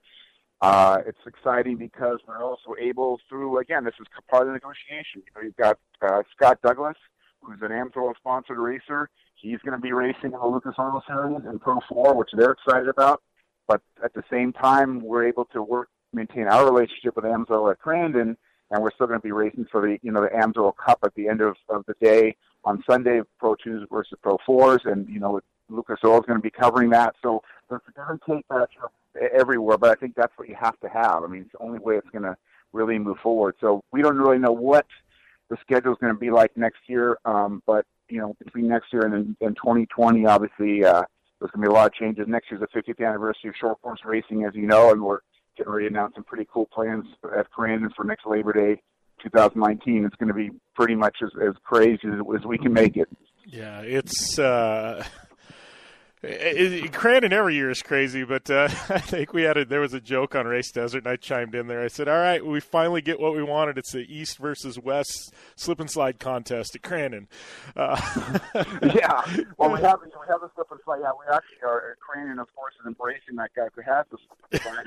Uh, it's exciting because we're also able through, again, this is part of the negotiation. You know, you've got uh, Scott Douglas, who's an AMSOIL-sponsored racer. He's going to be racing in the Lucas Oil Series in Pro 4, which they're excited about. But at the same time, we're able to work maintain our relationship with AMSOIL at Crandon, and we're still going to be racing for the you know the AMSOIL Cup at the end of, of the day on Sunday, Pro Twos versus Pro Fours, and you know Lucas Oil is going to be covering that. So there's going to take that everywhere, but I think that's what you have to have. I mean, it's the only way it's going to really move forward. So we don't really know what the schedule is going to be like next year, um, but you know between next year and, and 2020, obviously. Uh, there's going to be a lot of changes. Next year's the 50th anniversary of short course racing, as you know, and we're getting ready to announce some pretty cool plans at Crandon for next Labor Day 2019. It's going to be pretty much as, as crazy as, as we can make it. Yeah, it's. Uh... It, it, every year is crazy, but uh, I think we had a, there was a joke on RaceDezert, and I chimed in there. I said, "All right, we finally get what we wanted. It's the East versus West slip and slide contest at Crandon." Uh, yeah, well, we have we have the slip and slide. Yeah, we actually are. Crandon, of course, is embracing that guy who has the slip and slide,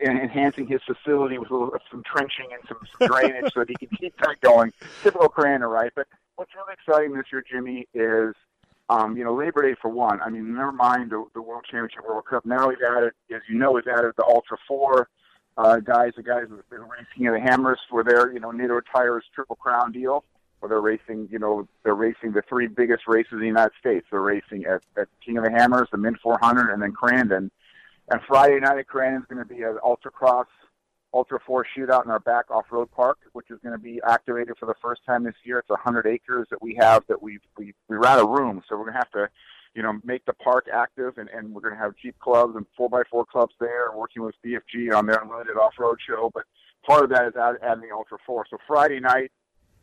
and enhancing his facility with little, some trenching and some, some drainage so that he can keep that going. Typical Crandon, right? But what's really exciting this year, Jimmy, is um, you know, Labor Day for one. I mean, never mind the, the World Championship, World Cup. Now we've added, as you know, we've added the Ultra Four uh, guys, the guys that been racing at the Hammers for their, you know, Nitto Tires Triple Crown deal. where they're racing. You know, they're racing the three biggest races in the United States. They're racing at, at King of the Hammers, the Mint 400, and then Crandon. And Friday night at Crandon is going to be an ultra cross, ultra four shootout in our back off road park, which is going to be activated for the first time this year. It's 100 acres that we have that we we we ran a room, so we're going to have to you know, make the park active, and, and we're going to have Jeep clubs and 4x4 clubs there, working with BFG on their limited off-road show. But part of that is add, adding the Ultra 4. So Friday night,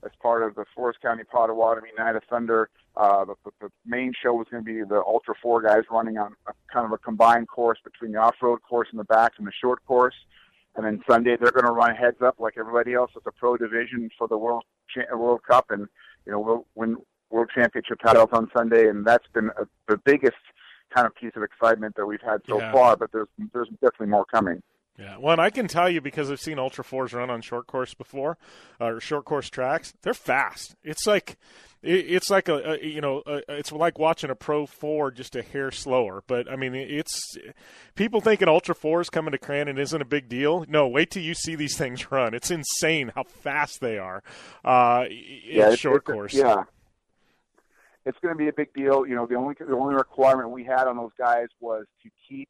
as part of the Forest County Potawatomi Night of Thunder, uh, the, the main show was going to be the Ultra 4 guys running on a, kind of a combined course between the off-road course in the back and the short course. And then Sunday they're going to run heads up like everybody else at the pro division for the World Cha- World Cup, and you know we'll win World Championship titles on Sunday, and that's been a, the biggest kind of piece of excitement that we've had so Yeah. far. But there's there's definitely more coming. Yeah, well, and I can tell you because I've seen Ultra Fours run on short course before, uh, or short course tracks. They're fast. It's like, it's like a, a you know, a, it's like watching a Pro Four just a hair slower. But I mean, it's people thinking Ultra Fours coming to Crandon isn't a big deal. No, wait till you see these things run. It's insane how fast they are. Uh, in it's- short it's course. yeah, it's going to be a big deal. You know, the only the only requirement we had on those guys was to keep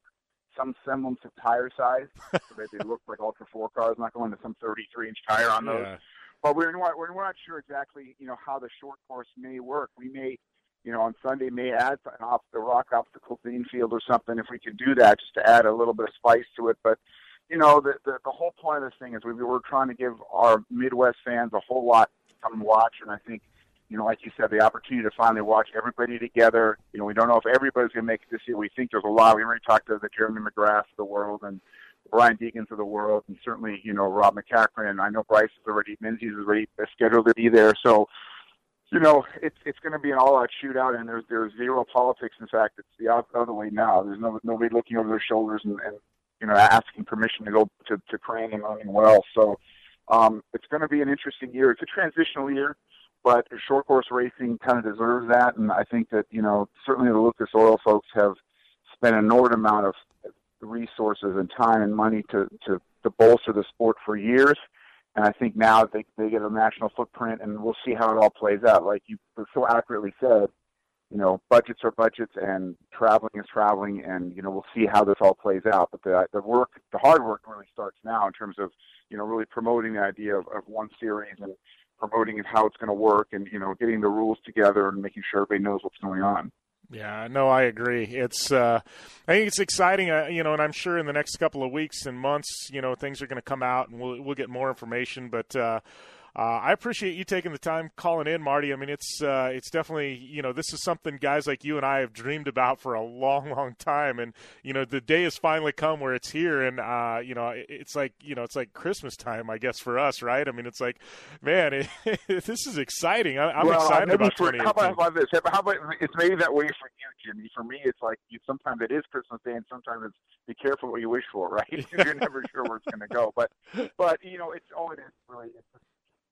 some semblance of tire size, so that they look like Ultra Four cars, not going to some 33 inch tire on those. Yeah. But we're not, we're not sure exactly, you know, how the short course may work. We may, you know, on Sunday may add an off the rock obstacle to the infield or something if we could do that, just to add a little bit of spice to it. But you know, the the, the whole point of this thing is we we're trying to give our Midwest fans a whole lot to come watch, and I think. You know, like you said, the opportunity to finally watch everybody together. You know, we don't know if everybody's going to make it this year. We think there's a lot. We already talked to the Jeremy McGrath of the world and Brian Deegans of the world, and certainly, you know, Rob MacCachren. And I know Bryce is already, Menzies is already scheduled to be there. So, you know, it's it's going to be an all-out shootout, and there's there's zero politics. In fact, it's the other way now. There's no nobody looking over their shoulders and, and you know asking permission to go to to train and running well. So, um, it's going to be an interesting year. It's a transitional year, but short course racing kind of deserves that, and I think that you know certainly the Lucas Oil folks have spent an inordinate amount of resources and time and money to to to bolster the sport for years. And I think now they they get a national footprint, and we'll see how it all plays out. Like you so accurately said, you know, budgets are budgets, and traveling is traveling, and you know we'll see how this all plays out. But the the work, the hard work, really starts now in terms of you know really promoting the idea of, of one series and promoting and how it's going to work, and you know getting the rules together and making sure everybody knows what's going on. Yeah, no, I agree. It's uh, I think it's exciting, uh, you know, and I'm sure in the next couple of weeks and months, you know, things are going to come out and we'll we'll get more information. But uh, uh, I appreciate you taking the time calling in, Marty. I mean, it's uh, it's definitely you know this is something guys like you and I have dreamed about for a long, long time, and you know the day has finally come where it's here, and uh, you know it- it's like you know it's like Christmas time, I guess, for us, right? I mean, it's like, man, it, this is exciting. I, I'm well, excited about for, how about, how about this? How about it's maybe that way for you, Jimmy? For me, it's like you, sometimes it is Christmas Day, and sometimes it's be careful what you wish for, right? You're never sure where it's going to go. But but you know, it's all it is really. It's just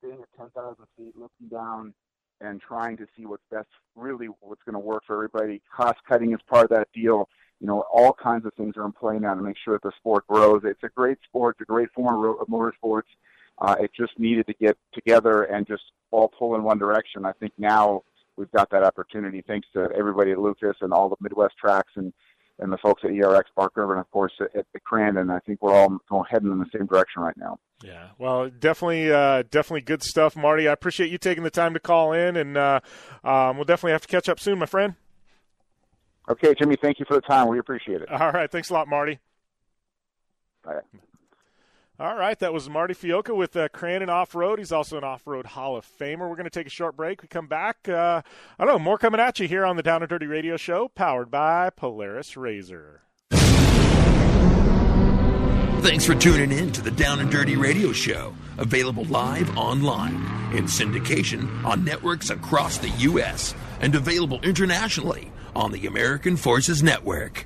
staying at ten thousand feet, looking down, and trying to see what's best, really what's going to work for everybody. Cost cutting is part of that deal. You know, all kinds of things are in play now to make sure that the sport grows. It's a great sport. It's a great form of motorsports. Uh, it just needed to get together and just all pull in one direction. I think now we've got that opportunity thanks to everybody at Lucas and all the Midwest tracks and and the folks at ERX Bark River and of course at, the Crandon. I think we're all going heading in the same direction right now. Yeah, well, definitely, uh, definitely good stuff, Marty. I appreciate you taking the time to call in, and uh, um, we'll definitely have to catch up soon, my friend. Okay, Jimmy, thank you for the time. We appreciate it. All right, thanks a lot, Marty. Right. All right, that was Marty Fiolka with uh, Crandon Off Road. He's also an Off Road Hall of Famer. We're going to take a short break. We come back. Uh, I don't know, more coming at you here on the Down and Dirty Radio Show, powered by Polaris Razor. Thanks for tuning in to the Down and Dirty Radio Show, available live online in syndication on networks across the U.S. and available internationally on the American Forces Network.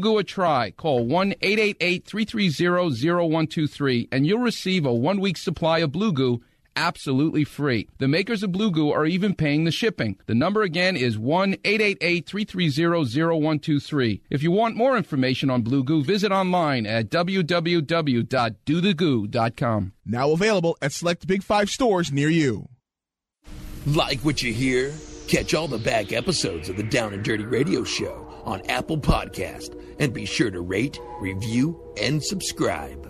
Goo a try. Call 1 888 330 0123 and you'll receive a one week supply of Blue Goo absolutely free. The makers of Blue Goo are even paying the shipping. The number again is 1 888 330 0123. If you want more information on Blue Goo, visit online at www.dothegoo.com. Now available at select Big Five stores near you. Like what you hear? Catch all the back episodes of the Down and Dirty Radio Show on Apple Podcast and be sure to rate, review, and subscribe.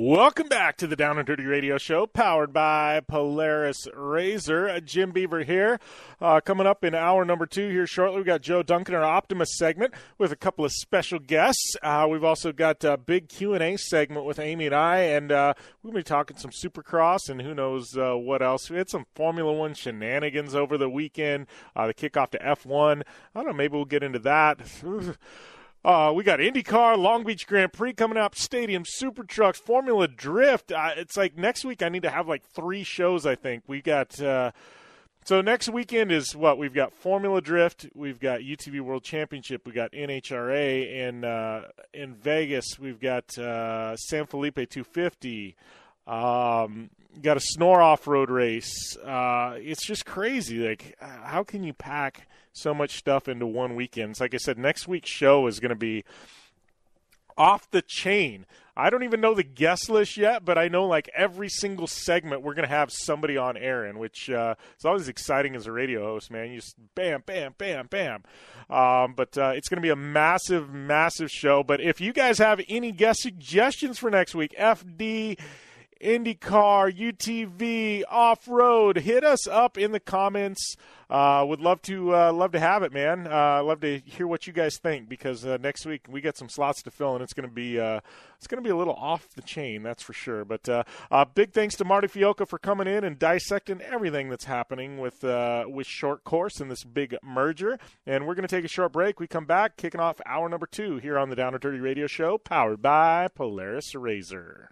Welcome back to the Down and Dirty Radio Show, powered by Polaris Razor. Uh, Jim Beaver here. Uh, coming up in hour number two here shortly, we've got Joe Duncan, our Optimus segment, with a couple of special guests. Uh, we've also got a big Q and A segment with Amy and I, and uh, we're going to be talking some Supercross and who knows uh, what else. We had some Formula One shenanigans over the weekend. Uh, the kickoff to F1. I don't know. Maybe we'll get into that. Uh, we got IndyCar, Long Beach Grand Prix coming up, Stadium Super Trucks, Formula Drift. Uh, it's like next week I need to have like three shows. I think we got. Uh, so next weekend is what we've got Formula Drift, we've got UTV World Championship, we got NHRA in uh, in Vegas, we've got uh, San Felipe 250. Um, got a snore off road race. Uh, it's just crazy. Like, how can you pack so much stuff into one weekend? It's like I said, next week's show is going to be off the chain. I don't even know the guest list yet, but I know like every single segment we're going to have somebody on air in, which uh, is always exciting as a radio host, man. You just bam, bam, bam, bam. Um, but uh, it's going to be a massive, massive show. But if you guys have any guest suggestions for next week, FD IndyCar, UTV, off road. Hit us up in the comments. Uh, would love to uh, love to have it, man. Uh, love to hear what you guys think because uh, next week we got some slots to fill and it's going to be uh, it's to be a little off the chain, that's for sure. But uh, big thanks to Marty Fiolka for coming in and dissecting everything that's happening with with Short Course and this big merger. And we're going to take a short break. We come back, kicking off hour number two here on the Down and Dirty Radio Show, powered by Polaris Razor.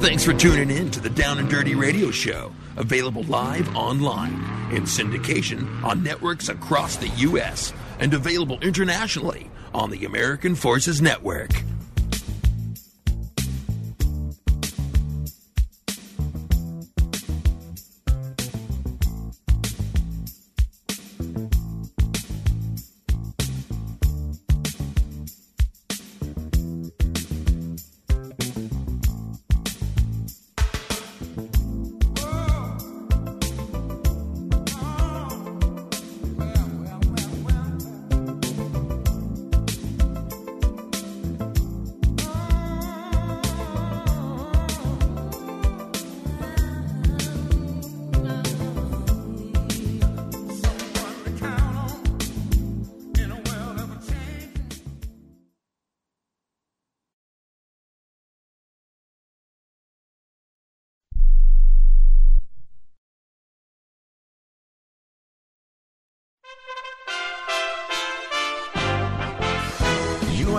Thanks for tuning in to the Down and Dirty Radio Show, available live online in syndication on networks across the U.S. and available internationally on the American Forces Network.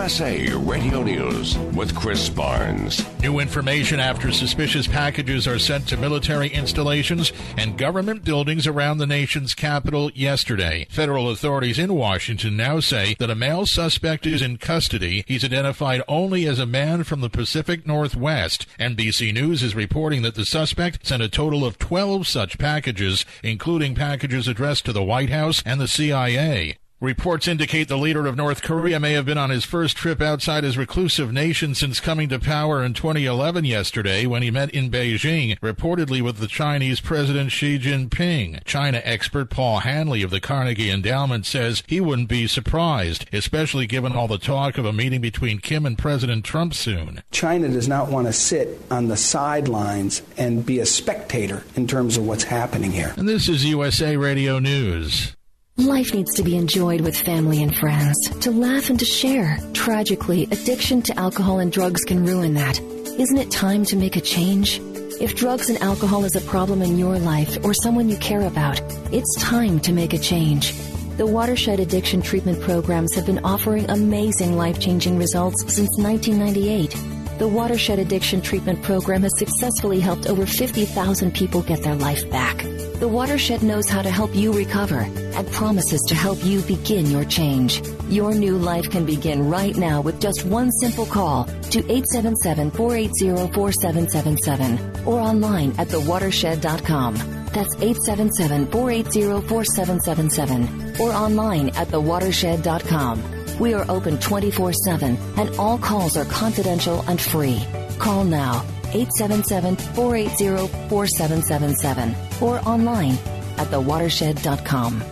USA Radio News with Chris Barnes. New information after suspicious packages are sent to military installations and government buildings around the nation's capital yesterday. Federal authorities in Washington now say that a male suspect is in custody. He's identified only as a man from the Pacific Northwest. NBC News is reporting that the suspect sent a total of 12 such packages, including packages addressed to the White House and the CIA. Reports indicate the leader of North Korea may have been on his first trip outside his reclusive nation since coming to power in 2011 yesterday when he met in Beijing, reportedly with the Chinese President Xi Jinping. China expert Paul Haenle of the Carnegie Endowment says he wouldn't be surprised, especially given all the talk of a meeting between Kim and President Trump soon. China does not want to sit on the sidelines and be a spectator in terms of what's happening here. And this is USA Radio News. Life needs to be enjoyed with family and friends, to laugh and to share. Tragically, addiction to alcohol and drugs can ruin that. Isn't it time to make a change? If drugs and alcohol is a problem in your life or someone you care about, it's time to make a change. The Watershed Addiction Treatment Programs have been offering amazing life changing results since 1998. The Watershed Addiction Treatment Program has successfully helped over 50,000 people get their life back. The Watershed knows how to help you recover and promises to help you begin your change. Your new life can begin right now with just one simple call to 877-480-4777 or online at thewatershed.com. That's 877-480-4777 or online at thewatershed.com. We are open 24-7 and all calls are confidential and free. Call now 877-480-4777 or online at thewatershed.com.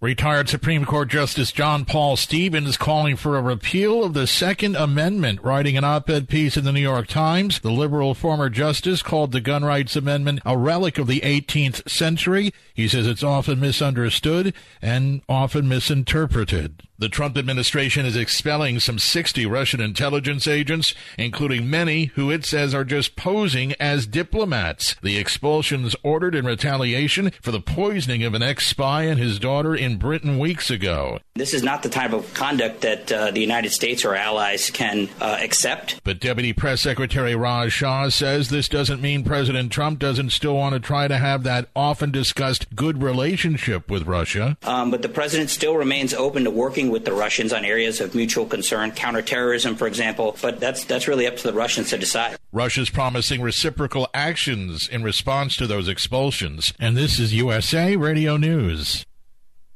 Retired Supreme Court Justice John Paul Stevens calling for a repeal of the Second Amendment. Writing an op ed piece in the New York Times, the liberal former justice called the gun rights amendment a relic of the 18th century. He says it's often misunderstood and often misinterpreted. The Trump administration is expelling some 60 Russian intelligence agents, including many who it says are just posing as diplomats. The expulsions ordered in retaliation for the poisoning of an ex-spy and his daughter in Britain weeks ago. This is not the type of conduct that uh, the United States or allies can uh, accept. But Deputy Press Secretary Raj Shah says this doesn't mean President Trump doesn't still want to try to have that often discussed good relationship with Russia. Um, but the president still remains open to working with the Russians on areas of mutual concern, counterterrorism, for example. But that's that's really up to the Russians to decide. Russia's promising reciprocal actions in response to those expulsions. And this is USA Radio News.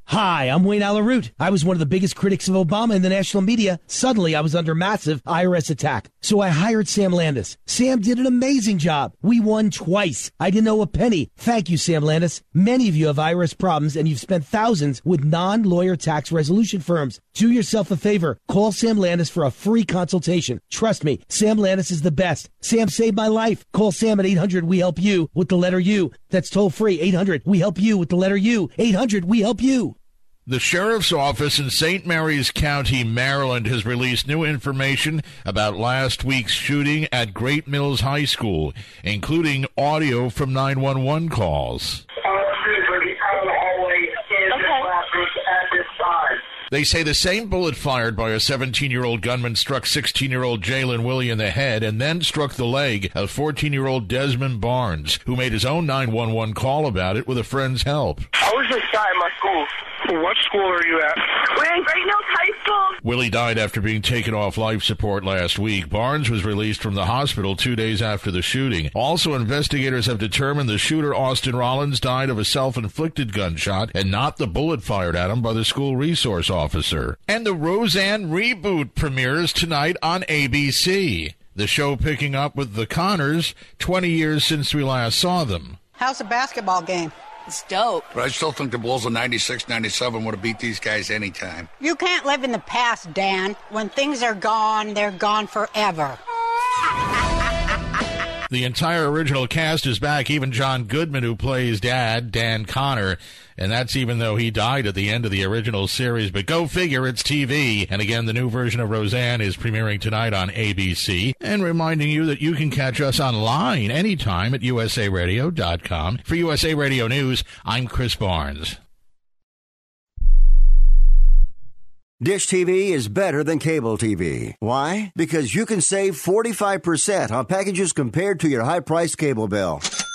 Hi, I'm Wayne Allyn Root. I was one of the biggest critics of Obama in the national media. Suddenly, I was under massive IRS attack. So I hired Sam Landis. Sam did an amazing job. We won twice. I didn't owe a penny. Thank you, Sam Landis. Many of you have IRS problems and you've spent thousands with non-lawyer tax resolution firms. Do yourself a favor. Call Sam Landis for a free consultation. Trust me, Sam Landis is the best. Sam saved my life. Call Sam at 800 We Help You with the letter U. That's toll free. 800 We Help You with the letter U. 800 We Help You. The sheriff's office in St. Mary's County, Maryland, has released new information about last week's shooting at Great Mills High School, including audio from 911 calls. They say the same bullet fired by a 17 year old gunman struck 16 year old Jaelynn Willey in the head and then struck the leg of 14 year old Desmond Barnes, who made his own 911 call about it with a friend's help. I was just shot my school. What school are you at? We're in Great Mills High School. Willey died after being taken off life support last week. Barnes was released from the hospital two days after the shooting. Also, investigators have determined the shooter, Austin Rollins, died of a self inflicted gunshot and not the bullet fired at him by the school resource officer. And the Roseanne reboot premieres tonight on ABC. The show picking up with the Connors 20 years since we last saw them. How's the basketball game? It's dope. But I still think the Bulls of 96, 97 would have beat these guys anytime. You can't live in the past, Dan. When things are gone, they're gone forever. The entire original cast is back, even John Goodman, who plays Dad, Dan Connor. And that's even though he died at the end of the original series. But go figure, it's TV. And again, the new version of Roseanne is premiering tonight on ABC. And reminding you that you can catch us online anytime at usaradio.com. For USA Radio News, I'm Chris Barnes. Dish TV is better than cable TV. Why? Because you can save 45% on packages compared to your high priced cable bill.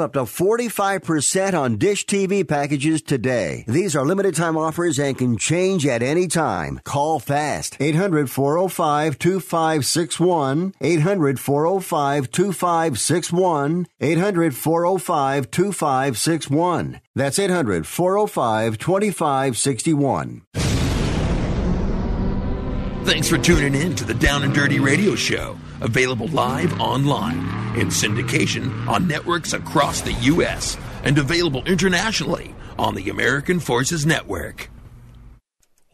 up to 45% on Dish TV packages today. These are limited time offers and can change at any time. Call fast. 800 405 2561. 800 405 2561. 800 405 2561. That's 800 405 2561. Thanks for tuning in to the Down and Dirty Radio Show, available live online in syndication on networks across the U.S. and available internationally on the American Forces Network.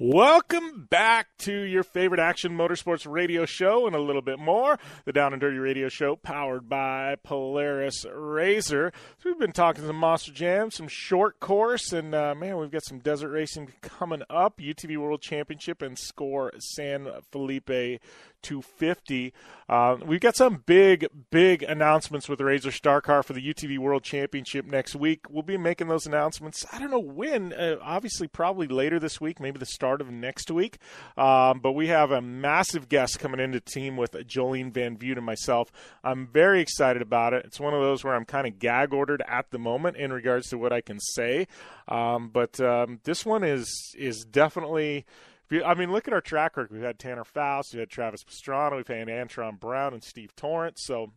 Welcome back to your favorite action motorsports radio show and a little bit more. The Down and Dirty Radio Show, powered by Polaris Razor. So we've been talking some Monster Jam, some short course, and uh, man, we've got some desert racing coming up. UTV World Championship and Score San Felipe 250. Uh, we've got some big, big announcements with Razor Star Car for the UTV World Championship next week. We'll be making those announcements. I don't know when. Uh, obviously, probably later this week, maybe the start of next week. Um, but we have a massive guest coming into team with Jolene Van Vugt and myself. I'm very excited about it. It's one of those where I'm kind of gag ordered at the moment in regards to what I can say. Um, but um, this one is is definitely. I mean, look at our track record. We've had Tanner Faust, we've had Travis Pastrana, we've had Antron Brown and Steve Torrence. So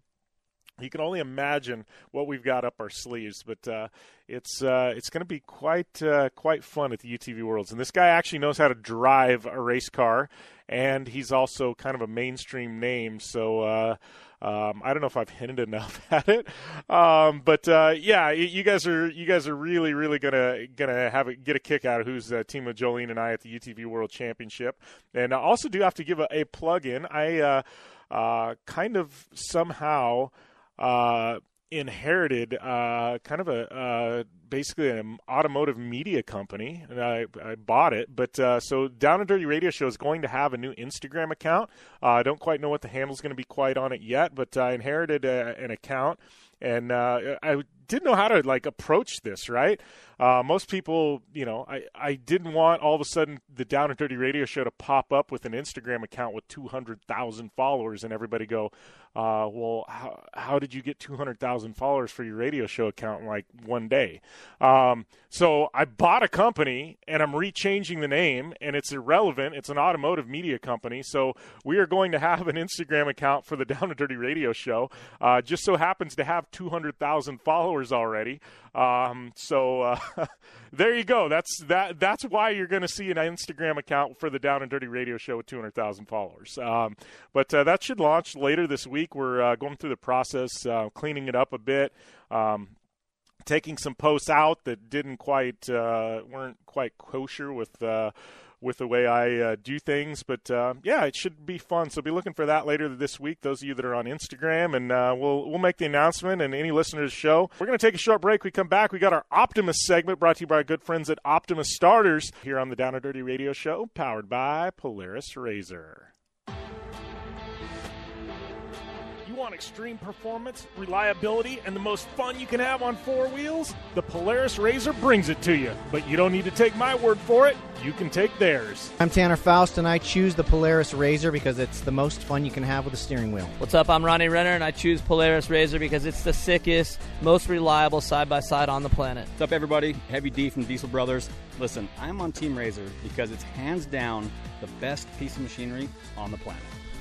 you can only imagine what we've got up our sleeves. But uh, it's uh, it's going to be quite uh, quite fun at the UTV Worlds. And this guy actually knows how to drive a race car, and he's also kind of a mainstream name. So. Um, I don't know if I've hinted enough at it, um, but uh, yeah, you guys are you guys are really really gonna gonna have a, get a kick out of who's uh, team of Jolene and I at the UTV World Championship, and I also do have to give a, a plug in. I uh, uh, kind of somehow uh, inherited uh, kind of a uh, basically an automotive media company, and I, I bought it. But uh, so Down and Dirty Radio Show is going to have a new Instagram account. Uh, I don't quite know what the handle is going to be quite on it yet, but I inherited a, an account, and uh, I didn't know how to like approach this. Right, uh, most people, you know, I I didn't want all of a sudden the Down and Dirty Radio Show to pop up with an Instagram account with two hundred thousand followers, and everybody go, uh, well, how, how did you get 200,000 followers for your radio show account in like one day? Um, so I bought a company and I'm rechanging the name, and it's irrelevant. It's an automotive media company. So we are going to have an Instagram account for the Down and Dirty Radio Show. Uh, just so happens to have 200,000 followers already. Um, so uh, there you go. That's that. That's why you're going to see an Instagram account for the Down and Dirty Radio Show with 200,000 followers. Um, but uh, that should launch later this week. We're uh, going through the process, uh, cleaning it up a bit. Um, taking some posts out that didn't quite uh, weren't quite kosher with uh, with the way I uh, do things. But uh, yeah, it should be fun. So be looking for that later this week. Those of you that are on Instagram, and uh, we'll we'll make the announcement. And any listeners show, we're going to take a short break. We come back. We got our Optimus segment brought to you by our good friends at Optimus Starters here on the Down and Dirty Radio Show, powered by Polaris Razor. Want extreme performance, reliability, and the most fun you can have on four wheels? The Polaris Razor brings it to you. But you don't need to take my word for it. You can take theirs. I'm Tanner Faust, and I choose the Polaris Razor because it's the most fun you can have with a steering wheel. What's up? I'm Ronnie Renner, and I choose Polaris Razor because it's the sickest, most reliable side by side on the planet. What's up, everybody? Heavy D from Diesel Brothers. Listen, I'm on Team Razor because it's hands down the best piece of machinery on the planet.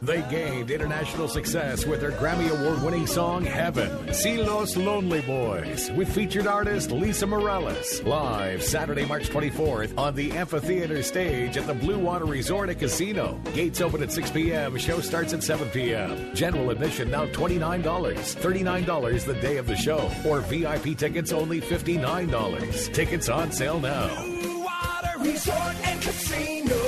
They gained international success with their Grammy Award winning song Heaven. See Los Lonely Boys with featured artist Lisa Morales. Live Saturday, March 24th on the Amphitheater stage at the Blue Water Resort and Casino. Gates open at 6 p.m. Show starts at 7 p.m. General admission now $29. $39 the day of the show. Or VIP tickets only $59. Tickets on sale now. Blue Water Resort and Casino.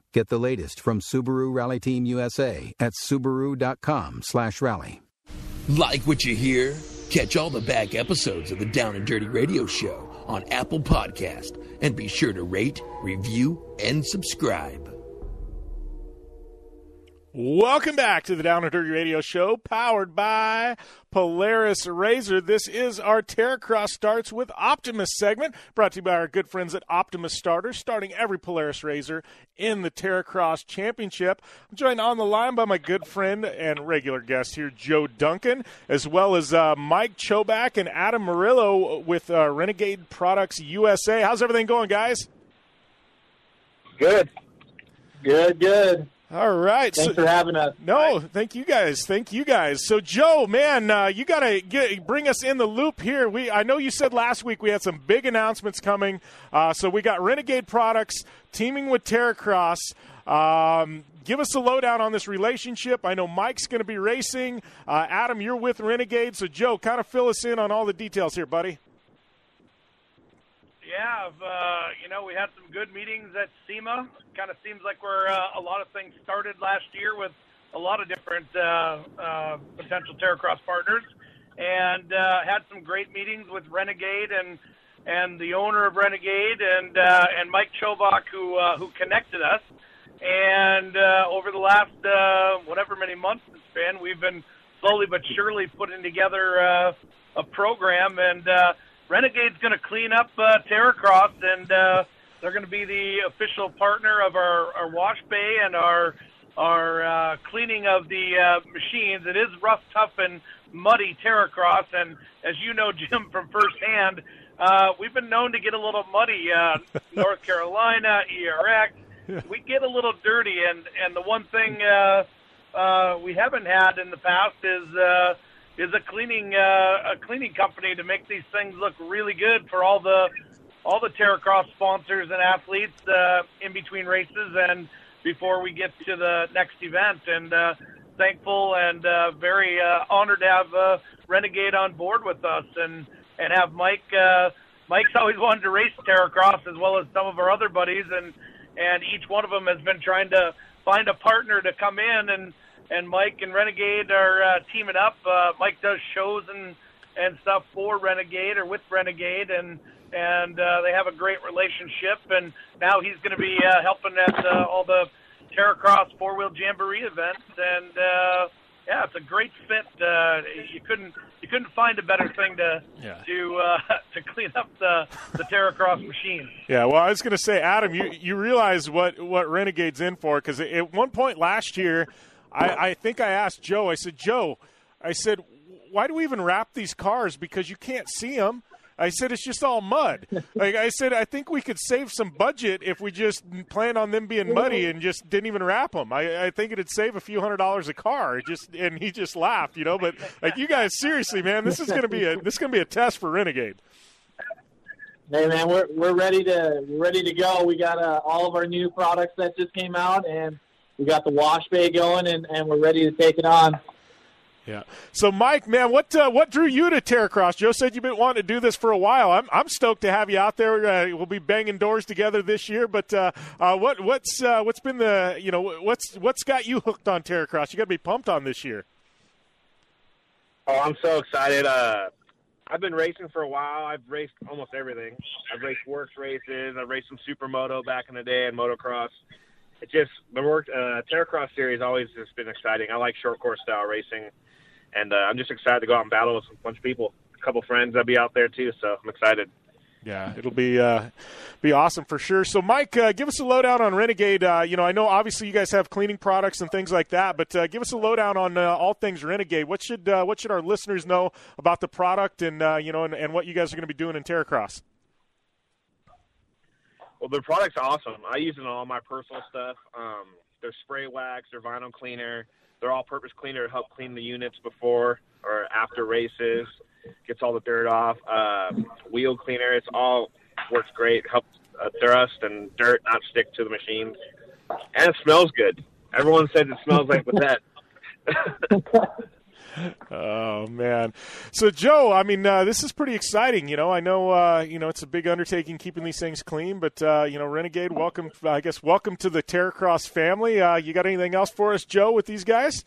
Get the latest from Subaru Rally Team USA at subaru.com/rally. Like what you hear? Catch all the back episodes of the Down and Dirty Radio Show on Apple Podcast and be sure to rate, review, and subscribe. Welcome back to the Down and Dirty Radio Show, powered by Polaris Razor. This is our Terracross Starts with Optimus segment, brought to you by our good friends at Optimus Starters, starting every Polaris Razor in the Terracross Championship. I'm joined on the line by my good friend and regular guest here, Joe Duncan, as well as uh, Mike Choback and Adam Murillo with uh, Renegade Products USA. How's everything going, guys? Good. Good, good. All right. Thanks so, for having us. No, thank you guys. Thank you guys. So, Joe, man, uh, you got to bring us in the loop here. We I know you said last week we had some big announcements coming. Uh, so we got Renegade Products teaming with Terracross. Um, give us a lowdown on this relationship. I know Mike's going to be racing. Uh, Adam, you're with Renegade. So, Joe, kind of fill us in on all the details here, buddy. Yeah, uh, you know, we had some good meetings at SEMA. Kind of seems like we're uh, a lot of things started last year with a lot of different uh, uh, potential Terracross partners, and uh, had some great meetings with Renegade and and the owner of Renegade and uh, and Mike Chobak who uh, who connected us. And uh, over the last uh, whatever many months it's been, we've been slowly but surely putting together uh, a program. And uh, Renegade's going to clean up uh, Terracross, and uh, they're going to be the official partner of our, our wash bay and our our uh, cleaning of the uh, machines. It is rough, tough, and muddy Terracross, and as you know, Jim, from firsthand, uh, we've been known to get a little muddy. Uh, North Carolina, ERX, we get a little dirty, and and the one thing uh, uh, we haven't had in the past is uh, is a cleaning uh, a cleaning company to make these things look really good for all the all the Terracross sponsors and athletes uh, in between races and before we get to the next event. And uh, thankful and uh, very uh, honored to have uh, Renegade on board with us and and have Mike. Uh, Mike's always wanted to race Terracross as well as some of our other buddies, and and each one of them has been trying to find a partner to come in and and Mike and Renegade are uh, teaming up. Uh, Mike does shows and and stuff for Renegade or with Renegade, and and uh, they have a great relationship. And now he's going to be uh, helping at uh, all the Terracross four wheel jamboree events, and uh, yeah, it's a great fit. Uh, you couldn't you couldn't find a better thing to Yeah. to uh, to clean up the the Terracross machine. Yeah, well, I was going to say, Adam, you you realize what what Renegade's in for because at one point last year, I, I think I asked Joe. I said, Joe, I said, why do we even wrap these cars? Because you can't see them. I said it's just all mud. like I said, I think we could save some budget if we just planned on them being muddy and just didn't even wrap them. I, I think it'd save a few hundred dollars a car. It Just and he just laughed, you know. But like you guys, seriously, man, this is going to be a this is to be a test for Renegade. Hey man, we're we're ready to we're ready to go. We got uh, all of our new products that just came out, and we got the wash bay going, and, and we're ready to take it on. Yeah. So, Mike, man, what uh, what drew you to Terracross? Joe said you've been wanting to do this for a while. I'm I'm stoked to have you out there. Uh, we'll be banging doors together this year. But uh, uh, what what's uh, what's been the you know what's what's got you hooked on Terracross? You got to be pumped on this year. Oh, I'm so excited. Uh, I've been racing for a while. I've raced almost everything. I've raced WORCS races. I've raced some supermoto back in the day and motocross. It just the work uh, Terracross series always has been exciting. I like short course style racing, and uh, I'm just excited to go out and battle with a bunch of people. A couple friends that'll be out there too, so I'm excited. Yeah, it'll be uh, be awesome for sure. So, Mike, uh, give us a lowdown on Renegade. Uh, you know, I know obviously you guys have cleaning products and things like that, but uh, give us a lowdown on uh, all things Renegade. What should uh, what should our listeners know about the product and uh, you know and, and what you guys are going to be doing in Terracross? Well, the product's awesome. I use it on all my personal stuff. Um, their spray wax, their vinyl cleaner, their all-purpose cleaner to help clean the units before or after races. Gets all the dirt off. Uh, wheel cleaner. It's all works great. Helps uh, dust and dirt not stick to the machines, and it smells good. Everyone says it smells like the Oh man! So Joe, I mean, uh, this is pretty exciting. You know, I know, uh, you know, it's a big undertaking keeping these things clean, but uh, you know, Renegade, welcome. I guess welcome to the Terracross family. Uh, you got anything else for us, Joe, with these guys?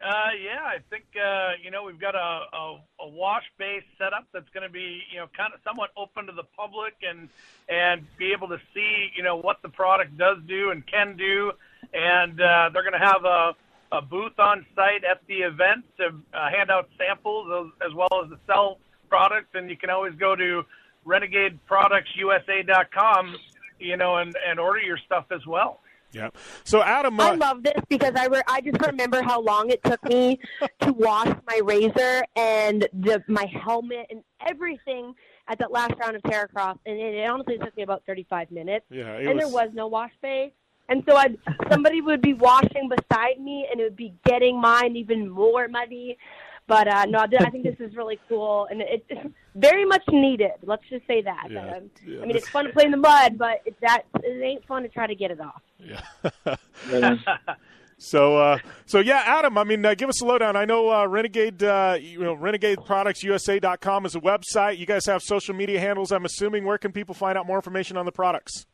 Uh, yeah, I think uh, you know we've got a, a, a wash base setup that's going to be you know kind of somewhat open to the public and and be able to see you know what the product does do and can do, and uh, they're going to have a, a booth on site at the event to uh, hand out samples as, as well as to sell products, and you can always go to RenegadeProductsUSA.com, you know, and and order your stuff as well. Yeah. So Adam, I uh, love this because I re- I just remember how long it took me to wash my razor and the my helmet and everything at that last round of Terracross, and it, it honestly took me about 35 minutes. Yeah, it and there was- was no wash bay, and so I somebody would be washing beside me, and it would be getting mine even more muddy. But uh, no, I think this is really cool, and it's very much needed. Let's just say that. Yeah, Um, yeah, I mean, it's fun to play in the mud, but it, that it ain't fun to try to get it off. Yeah. So, uh, so yeah, Adam. I mean, uh, give us a lowdown. I know uh, Renegade, uh, you know, RenegadeProductsUSA.com is a website. You guys have social media handles. I'm assuming. Where can people find out more information on the products?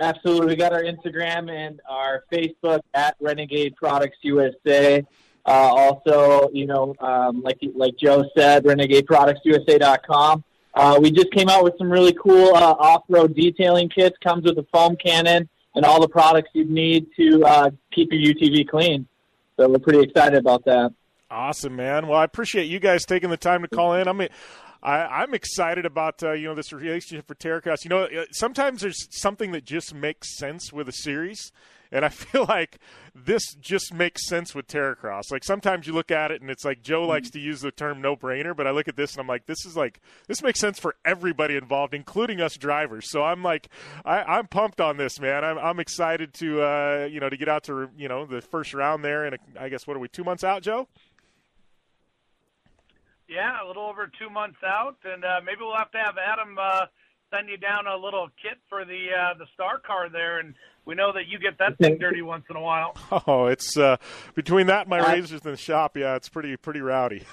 Absolutely. We got our Instagram and our Facebook at Renegade Products USA. Uh, also, you know, um, like like Joe said, RenegadeProductsUSA.com. Uh, we just came out with some really cool uh, off-road detailing kits. Comes with a foam cannon and all the products you'd need to uh, keep your UTV clean. So we're pretty excited about that. Awesome, man. Well, I appreciate you guys taking the time to call in. I mean, I, I'm excited about uh, you know this relationship for Terracross. You know, uh, sometimes there's something that just makes sense with a series, and I feel like this just makes sense with Terracross. Like sometimes you look at it and it's like Joe likes to use the term no brainer, but I look at this and I'm like, this is like this makes sense for everybody involved, including us drivers. So I'm like, I, I'm pumped on this, man. I'm, I'm excited to uh, you know to get out to you know the first round there, and I guess what are we two months out, Joe? Yeah, a little over two months out, and uh, maybe we'll have to have Adam uh, send you down a little kit for the uh, the star car there, and we know that you get that thing dirty once in a while. Oh, it's uh, between that and my razors in the shop. Yeah, it's pretty pretty rowdy.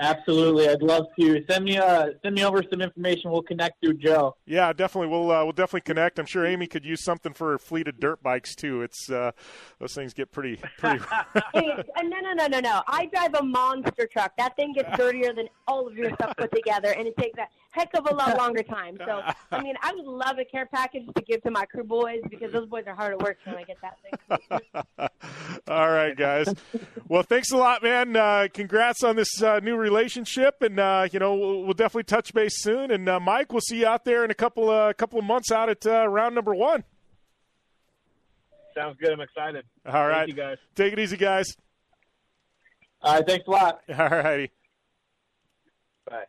Absolutely, I'd love to send me uh, send me over some information. We'll connect through Joe. Yeah, definitely. We'll uh, we'll definitely connect. I'm sure Amy could use something for her fleet of dirt bikes too. It's uh, those things get pretty pretty. hey, uh, no, no, no, no, no. I drive a monster truck. That thing gets dirtier than all of your stuff put together, and it takes a heck of a lot longer time. So, I mean, I would love a care package to give to my crew boys because those boys are hard at work when I get that thing. All right, guys. Well, thanks a lot, man. Uh, congrats on this uh, new relationship, and uh, you know we'll, we'll, definitely touch base soon. And uh, Mike, we'll see you out there in a couple uh, couple of months out at uh, round number one. Sounds good. I'm excited. All right, Thank you guys. Take it easy, guys. All right, thanks a lot. All righty. Bye.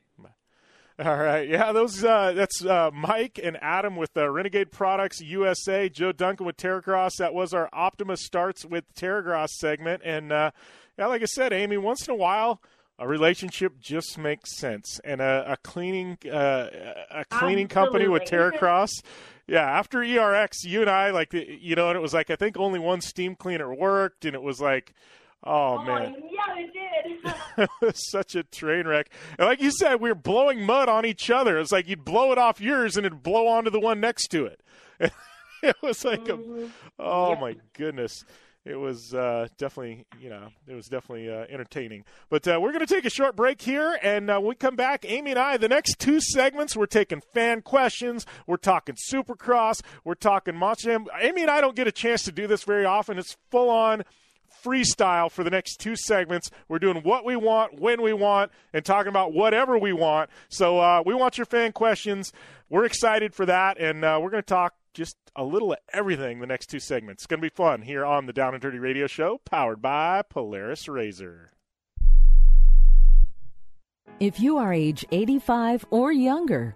All right, yeah, those uh, that's uh, Mike and Adam with uh, Renegade Products USA, Joe Duncan with Terracross. That was our Optimus starts with Terracross segment, and uh, yeah, like I said, Amy, once in a while, a relationship just makes sense, and a, a cleaning uh, a cleaning Absolutely. company with Terracross. Yeah, after ERX, you and I like you know, and it was like I think only one steam cleaner worked, and it was like. Oh, oh man, yeah, it was such a train wreck. And like you said, we were blowing mud on each other. It's like you'd blow it off yours and it'd blow onto the one next to it. it was like Mm-hmm. a, oh my goodness. It was uh, definitely, you know, it was definitely uh, entertaining. But uh, we're going to take a short break here, and uh, when we come back, Amy and I, the next two segments, we're taking fan questions, we're talking Supercross, we're talking Monster Jam. Amy and I don't get a chance to do this very often. It's full on freestyle for the next two segments. We're doing what we want, when we want, and talking about whatever we want. So uh, we want your fan questions. We're excited for that, and uh, we're going to talk just a little of everything the next two segments. It's going to be fun here on the Down and Dirty Radio Show, powered by Polaris Razor. If you are age 85 or younger,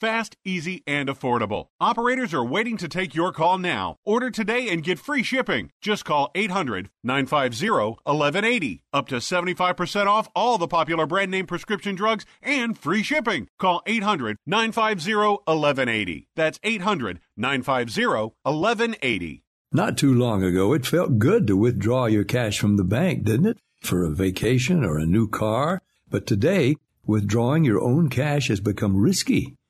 fast, easy, and affordable. Operators are waiting to take your call now. Order today and get free shipping. Just call 800 950 1180. Up to 75% off all the popular brand name prescription drugs and free shipping. Call 800 950 1180. That's 800 950 1180. Not too long ago, it felt good to withdraw your cash from the bank, didn't it? For a vacation or a new car. But today, withdrawing your own cash has become risky.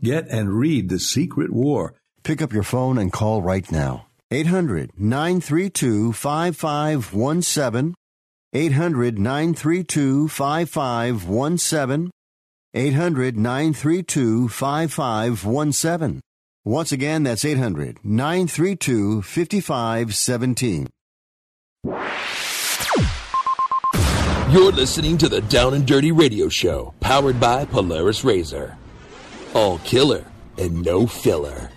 get and read The Secret War. Pick up your phone and call right now. 800 932 5517. 800 932 5517. 800 932 5517. Once again, that's 800 932 5517. You're listening to the Down and Dirty Radio Show, powered by Polaris Razor. All killer and no filler.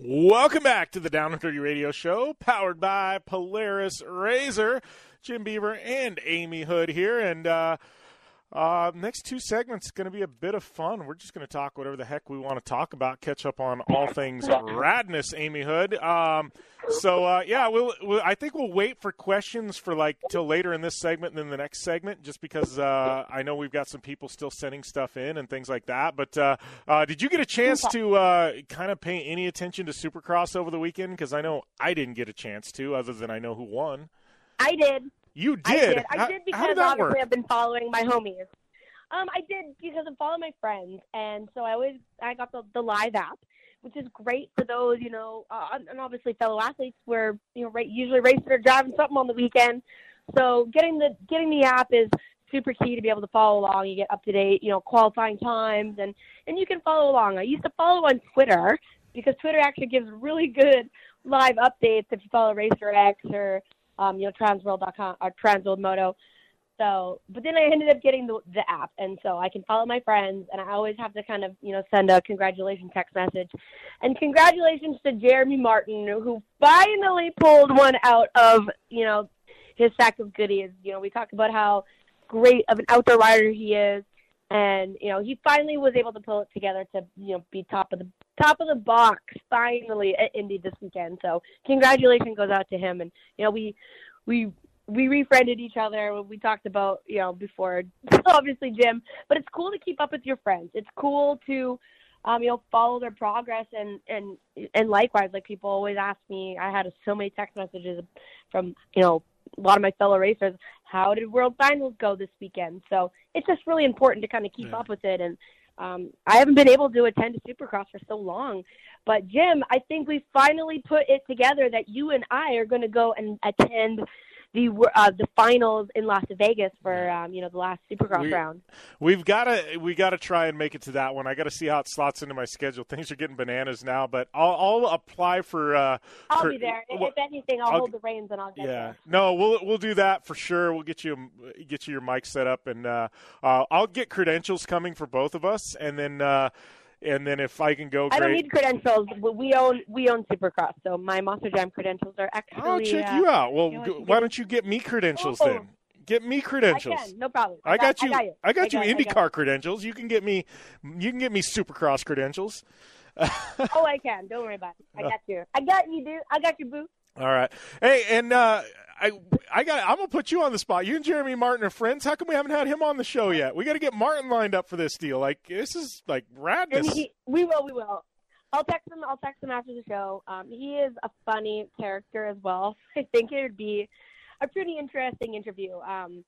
Welcome back to the Down and Dirty Radio Show, powered by Polaris Razor. Jim Beaver and Amy Hood here, and uh, uh, next two segments going to be a bit of fun. We're just going to talk whatever the heck we want to talk about, catch up on all things radness, Amy Hood. Um, so uh, yeah, we'll, we'll, I think we'll wait for questions for like till later in this segment and then the next segment, just because uh, I know we've got some people still sending stuff in and things like that. But uh, uh, did you get a chance to uh, kind of pay any attention to Supercross over the weekend? Because I know I didn't get a chance to, other than I know who won. I did. You did. I did. I did because obviously? I've been following my homies. Um, I did because I'm following my friends, and so I always I got the the live app, which is great for those you know, uh, and obviously fellow athletes where you know ra- usually racing or driving something on the weekend. So getting the getting the app is super key to be able to follow along. You get up to date, you know, qualifying times, and and you can follow along. I used to follow on Twitter because Twitter actually gives really good live updates if you follow Racer X or um, you know Transworld.com or Transworld Moto. So, but then I ended up getting the the app, and so I can follow my friends, and I always have to kind of you know send a congratulations text message, and congratulations to Jeremy Martin who finally pulled one out of you know his sack of goodies. You know, we talked about how great of an outdoor rider he is, and you know he finally was able to pull it together to you know be top of the top of the box finally at Indy this weekend. So congratulations goes out to him, and you know we we we refriended each other. We talked about you know before, obviously Jim, but it's cool to keep up with your friends. It's cool to um, you know follow their progress and and and likewise, like people always ask me. I had so many text messages from you know a lot of my fellow racers. How did World Finals go this weekend? So it's just really important to kind of keep up with it and. Um, I haven't been able to attend a Supercross for so long, but Jim, I think we finally put it together that you and I are going to go and attend the uh, the finals in Las Vegas for um, you know the last Supercross We- round. We've got to we got to try and make it to that one. I got to see how it slots into my schedule. Things are getting bananas now, but I'll, I'll apply for. Uh, I'll for- be there. If well, if anything, I'll, I'll- hold the reins and I'll get yeah, there. no, we'll we'll do that for sure. We'll get you get you your mic set up, and uh, uh, I'll get credentials coming for both of us, and then uh, and then if I can go, I don't need credentials. We own we own Supercross, so my Monster Jam credentials are actually. I'll check uh, you out. Well, you know, why don't you get me credentials Oh. then? Get me credentials. I can, no problem. I got you. I got you. I got I got- I IndyCar got- credentials. You can get me. You can get me Supercross credentials. oh, I can. Don't worry about it. I got you. I got you, dude. I got you, boo. All right. Hey, and uh, I I got I'm gonna put you on the spot. You and Jeremy Martin are friends. How come we haven't had him on the show yet? We got to get Martin lined up for this deal. Like this is like radness. he, we will, we will. I'll text him. I'll text him after the show. Um, he is a funny character as well. I think it would be a pretty interesting interview. Um,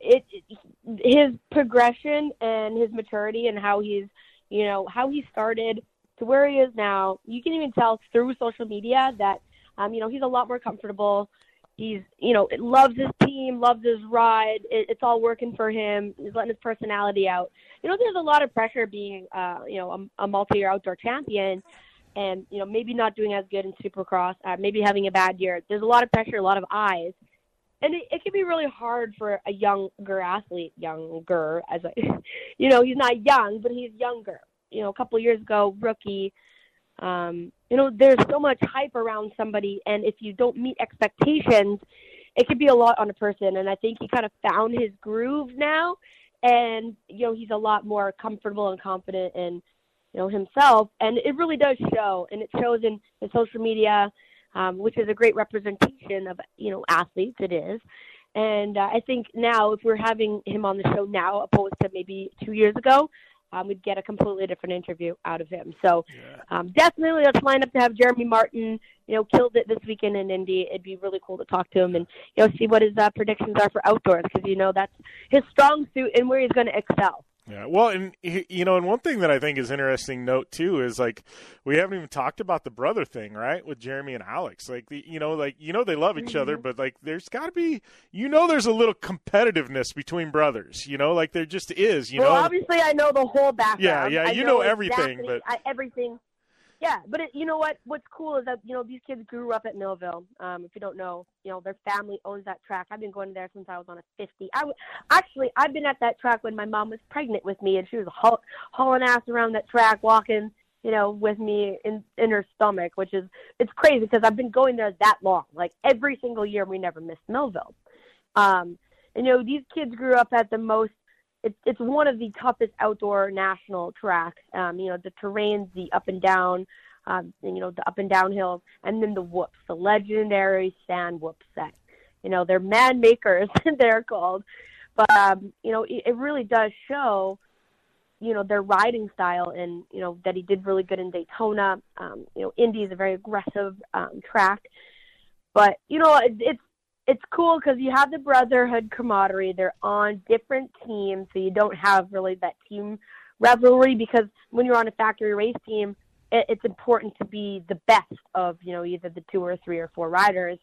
it, it his progression and his maturity and how he's, you know, how he started to where he is now. You can even tell through social media that, um, you know, he's a lot more comfortable. He's, you know, loves his team, loves his ride. It, it's all working for him. He's letting his personality out you know, there's a lot of pressure being, uh, you know, a, a multi-year outdoor champion, and you know, maybe not doing as good in Supercross, uh, maybe having a bad year. There's a lot of pressure, a lot of eyes, and it, it can be really hard for a younger athlete, younger as I, you know, he's not young, but he's younger. You know, a couple of years ago, rookie. Um, you know, there's so much hype around somebody, and if you don't meet expectations, it could be a lot on a person. And I think he kind of found his groove now, and you know, he's a lot more comfortable and confident, in you know, himself, and it really does show, and it shows in his social media, um, which is a great representation of you know athletes. It is, and uh, I think now if we're having him on the show now, opposed to maybe two years ago, um, we'd get a completely different interview out of him. So um, definitely let's line up to have Jeremy Martin. You know, killed it this weekend in Indy. It'd be really cool to talk to him and you know see what his uh, predictions are for outdoors because you know that's his strong suit and where he's going to excel. Yeah, well, and you know, and one thing that I think is interesting note too is like we haven't even talked about the brother thing, right? With Jeremy and Alex, like the, you know, like you know they love each other, mm-hmm. but like there's got to be, you know, there's a little competitiveness between brothers, you know, like there just is, you well, know. obviously I know the whole background. yeah, I you know everything, exactly- but- I, everything. Yeah, but it, you know what? What's cool is that you know these kids grew up at Millville. Um, if you don't know, you know their family owns that track. I've been going there since I was on a 50. I w- actually I've been at that track when my mom was pregnant with me, and she was haul- hauling ass around that track, walking, you know, with me in in her stomach, which is it's crazy because I've been going there that long. Like every single year, we never missed Millville. Um, and you know these kids grew up at the most it's it's one of the toughest outdoor national tracks. Um, you know, the terrains, the up and down, um, you know, the up and down hills, and then the whoops, the legendary sand whoop set. You know, they're man makers, they're called. But um, you know, it, it really does show, you know, their riding style, and you know that he did really good in Daytona. Um, you know, Indy is a very aggressive um, track, but you know, it, it's it's cool because you have the brotherhood camaraderie. They're on different teams, so you don't have really that team rivalry. Because when you're on a factory race team, it, it's important to be the best of you know either the two or three or four riders.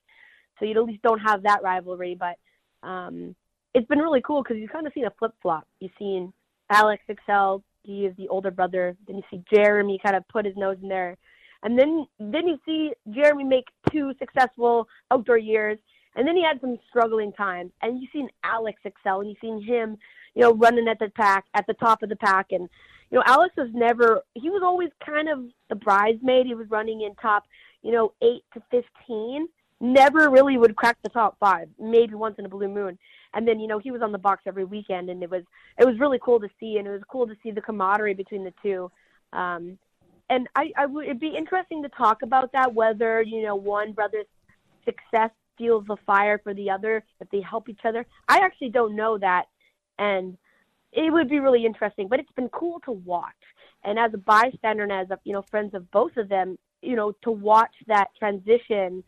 So you at least don't have that rivalry. But um, it's been really cool because you've kind of seen a flip flop. You've seen Alex excel. He is the older brother. Then you see Jeremy kind of put his nose in there, and then then you see Jeremy make two successful outdoor years. And then he had some struggling times, and you've seen Alex excel, and you've seen him, you know, running at the pack at the top of the pack. And you know, Alex was never he was always kind of the bridesmaid. He was running in top, you know, eight to fifteen. Never really would crack the top five, maybe once in a blue moon. And then you know he was on the box every weekend, and it was it was really cool to see, and it was cool to see the camaraderie between the two. Um, and I, I would it'd be interesting to talk about that whether you know one brother's success fuels the fire for the other if they help each other. I actually don't know that, and it would be really interesting. But it's been cool to watch, and as a bystander and as a you know friends of both of them, you know to watch that transition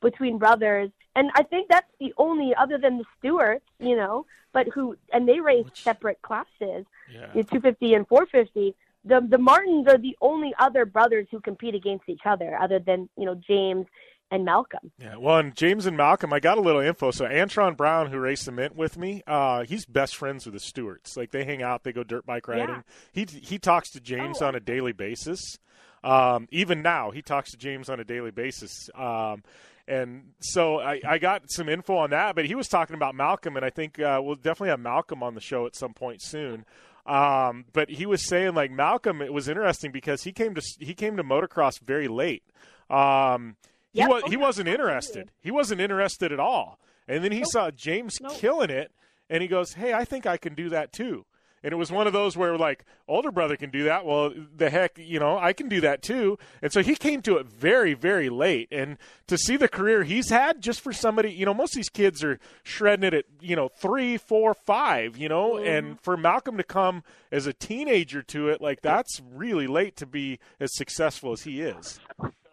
between brothers. And I think that's the only other than the Stewarts, you know, but who and they race separate classes, Yeah. you know, 250 and 450. The the Martins are the only other brothers who compete against each other, other than you know James and Malcolm. Yeah, well, and James and Malcolm, I got a little info. So Antron Brown, who raced the Mint with me, uh, he's best friends with the Stewarts. Like they hang out, they go dirt bike riding. He he talks to James on a daily basis. Um, even now, he talks to James on a daily basis. Um, and so I, I got some info on that, but he was talking about Malcolm, and I think uh, we'll definitely have Malcolm on the show at some point soon. Um, but he was saying like Malcolm, it was interesting because he came to he came to motocross very late. Um, he Yep. he wasn't interested. He wasn't interested at all. And then he saw James killing it, and he goes, "Hey, I think I can do that too." And it was one of those where like older brother can do that. Well, the heck, you know, I can do that too. And so he came to it very, very late. And to see the career he's had, just for somebody, you know, most of these kids are shredding it at you know three, four, five, you know. And mm-hmm. for Malcolm to come as a teenager to it, like that's really late to be as successful as he is.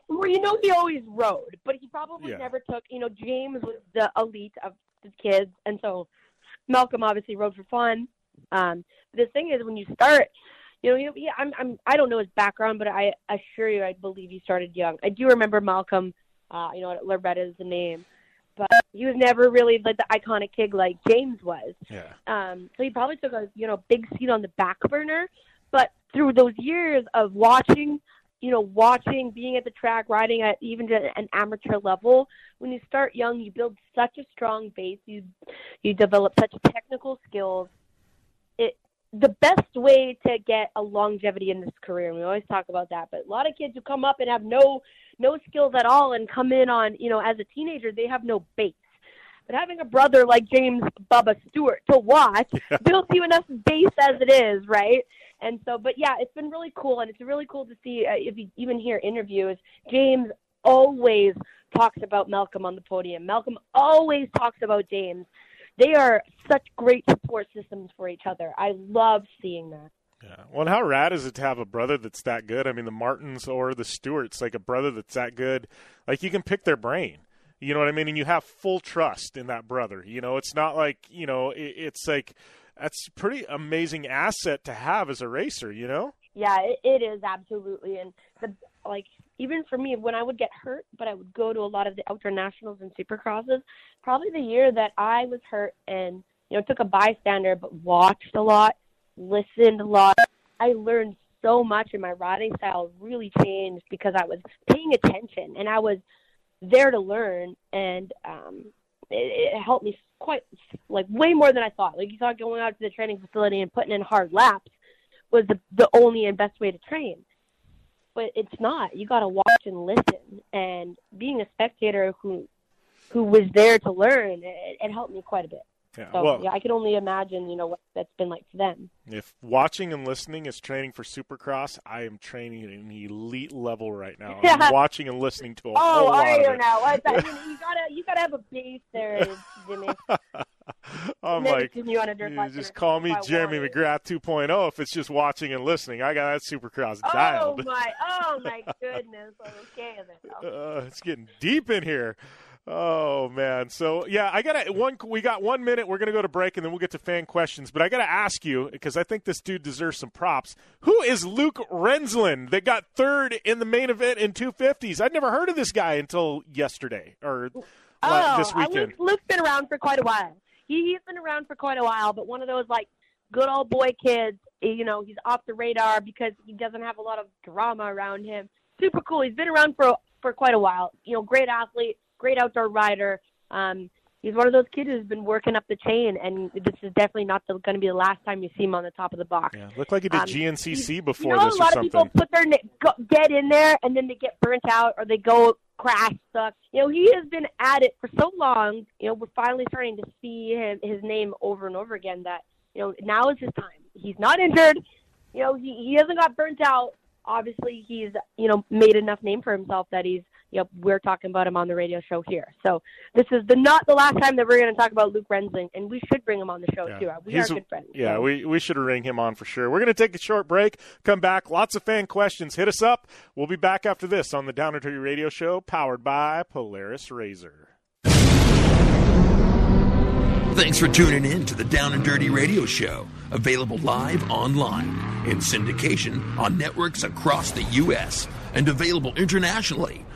Well, you know, he always rode, but he probably Yeah. never took. You know, James was the elite of the kids, and so Malcolm obviously rode for fun. Um, but the thing is, when you start, you know, you, yeah, I'm, I'm, I don't know his background, but I assure you, I believe he started young. I do remember Malcolm. Uh, you know, Loretta is the name, but he was never really like the iconic kid like James was. Yeah. Um, so he probably took a you know big seat on the back burner, but through those years of watching, you know, watching, being at the track, riding at even an amateur level, when you start young, you build such a strong base. You you develop such technical skills. It the best way to get a longevity in this career, and we always talk about that, but a lot of kids who come up and have no no skills at all and come in on, you know, as a teenager, they have no base. But having a brother like James Bubba Stewart to watch builds you enough base as it is, right? And so, but yeah, it's been really cool, and it's really cool to see uh, if you even hear interviews. James always talks about Malcolm on the podium. Malcolm always talks about James. They are such great support systems for each other. I love seeing that. Yeah. Well, and how rad is it to have a brother that's that good? I mean, the Martins or the Stewarts, like a brother that's that good. Like you can pick their brain. You know what I mean? And you have full trust in that brother. You know, it's not like you know, it, it's like that's pretty amazing asset to have as a racer. You know? Yeah, it, it is absolutely, and the like even for me when I would get hurt, but I would go to a lot of the outdoor nationals and supercrosses. Probably the year that I was hurt and you know took a bystander, but watched a lot, listened a lot. I learned so much, and my riding style really changed because I was paying attention and I was there to learn, and um, it, it helped me quite like way more than I thought. Like you thought going out to the training facility and putting in hard laps was the the only and best way to train. But it's not. You got to watch and listen. And being a spectator who who was there to learn, it, it helped me quite a bit. Yeah, So well- yeah, I can only imagine, you know, what that's been like for them. If watching and listening is training for Supercross, I am training at an elite level right now. Yeah. I'm watching and listening to a Oh, whole lot I of don't it. know. I, I mean, you gotta you gotta have a base there, Jimmy. I'm like, continue on a dirt you just call me Jeremy McGrath 2.0 if it's just watching and listening. I got that Supercross Oh dialed. my! Oh my goodness! Okay then. Uh, it's getting deep in here. Oh man. So yeah, I gotta one. We got one minute. We're gonna go to break and then we'll get to fan questions. But I gotta ask you because I think this dude deserves some props. Who is Luke Renzland that got third in the main event in 250s? I'd never heard of this guy until yesterday or Oh, this weekend. Luke, Luke's been around for quite a while. He, he's been around for quite a while, but one of those like good old boy kids. Eh, you know, he's off the radar because he doesn't have a lot of drama around him. Super cool. He's been around for for quite a while. You know, great athlete, great outdoor rider. Um, he's one of those kids who's been working up the chain, and this is definitely not going to be the last time you see him on the top of the box. Yeah, looked like he did Um, GNCC before you know, this a lot of something. people put their go, get in there and then they get burnt out or they go crash stuck. You know, he has been at it for so long. You know, we're finally starting to see him, his name over and over again. That you know now is his time. He's not injured. You know, he he hasn't got burnt out. Obviously, he's you know made enough name for himself that he's you know we're talking about him on the radio show here. So this is the not the last time that we're going to talk about Luke Renzland, and we should bring him on the show too. We He's are good friends. Yeah, so. we, we should ring him on for sure. We're going to take a short break, come back. Lots of fan questions. Hit us up. We'll be back after this on the Down and Dirty Radio Show, powered by Polaris RZR. Thanks for tuning in to the Down and Dirty Radio Show, available live online in syndication on networks across the U.S. and available internationally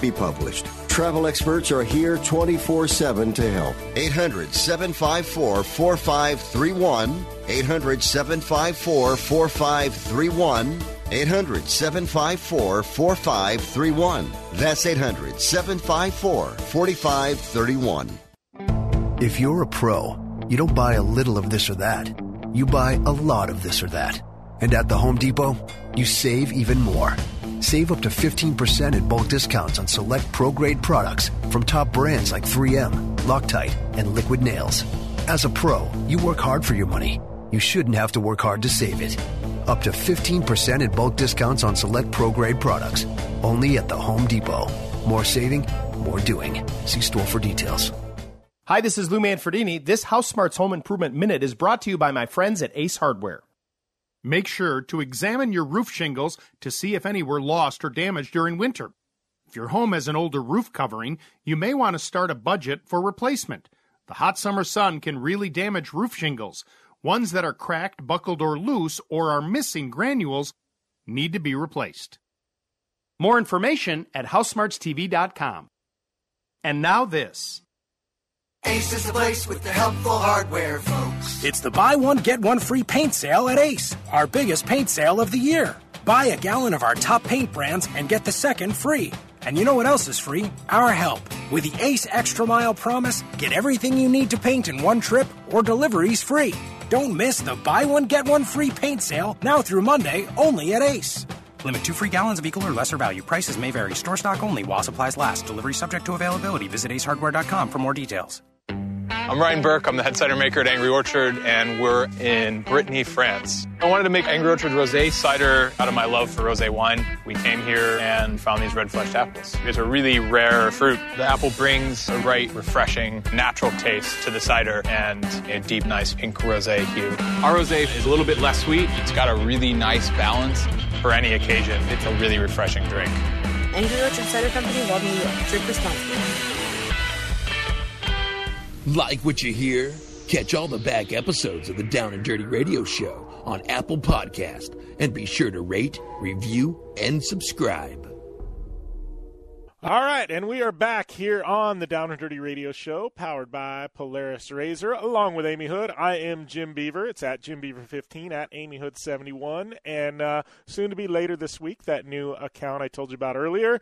be published. Travel experts are here 24 7 to help. 800 754 4531. 800 754 4531. 800 754 4531. That's 800 754 4531. If you're a pro, you don't buy a little of this or that. You buy a lot of this or that. And at the Home Depot, you save even more. Save up to 15% in bulk discounts on select pro grade products from top brands like 3M, Loctite, and Liquid Nails. As a pro, you work hard for your money. You shouldn't have to work hard to save it. Up to 15% in bulk discounts on select pro grade products. Only at the Home Depot. More saving, more doing. See store for details. Hi, this is Lou Manfredini. This House Smarts Home Improvement Minute is brought to you by my friends at Ace Hardware. Make sure to examine your roof shingles to see if any were lost or damaged during winter. If your home has an older roof covering, you may want to start a budget for replacement. The hot summer sun can really damage roof shingles. Ones that are cracked, buckled, or loose or are missing granules need to be replaced. More information at housesmartstv.com. And now this. Ace is the place with the helpful hardware, folks. It's the buy one, get one free paint sale at Ace, our biggest paint sale of the year. Buy a gallon of our top paint brands and get the second free. And you know what else is free? Our help. With the Ace Extra Mile Promise, get everything you need to paint in one trip or deliveries free. Don't miss the buy one, get one free paint sale now through Monday only at Ace. Limit two free gallons of equal or lesser value. Prices may vary. Store stock only while supplies last. Delivery subject to availability. Visit acehardware.com for more details. I'm Ryan Burke. I'm the head cider maker at Angry Orchard, and we're in Brittany, France. I wanted to make Angry Orchard rosé cider out of my love for rosé wine. We came here and found these red fleshed apples. It's a really rare fruit. The apple brings a bright, refreshing, natural taste to the cider and a deep, nice pink rosé hue. Our rosé is a little bit less sweet. It's got a really nice balance for any occasion. It's a really refreshing drink. Angry Orchard Cider Company, Walden, New York. Drink responsibly. Like what you hear? Catch all the back episodes of the Down and Dirty Radio Show on Apple Podcast and be sure to rate, review, and subscribe. All right, and we are back here on the Down and Dirty Radio Show, powered by Polaris RZR, along with Amy Hood. I am Jim Beaver. It's at Jim Beaver 15 at Amy Hood 71, and uh, soon to be later this week that new account I told you about earlier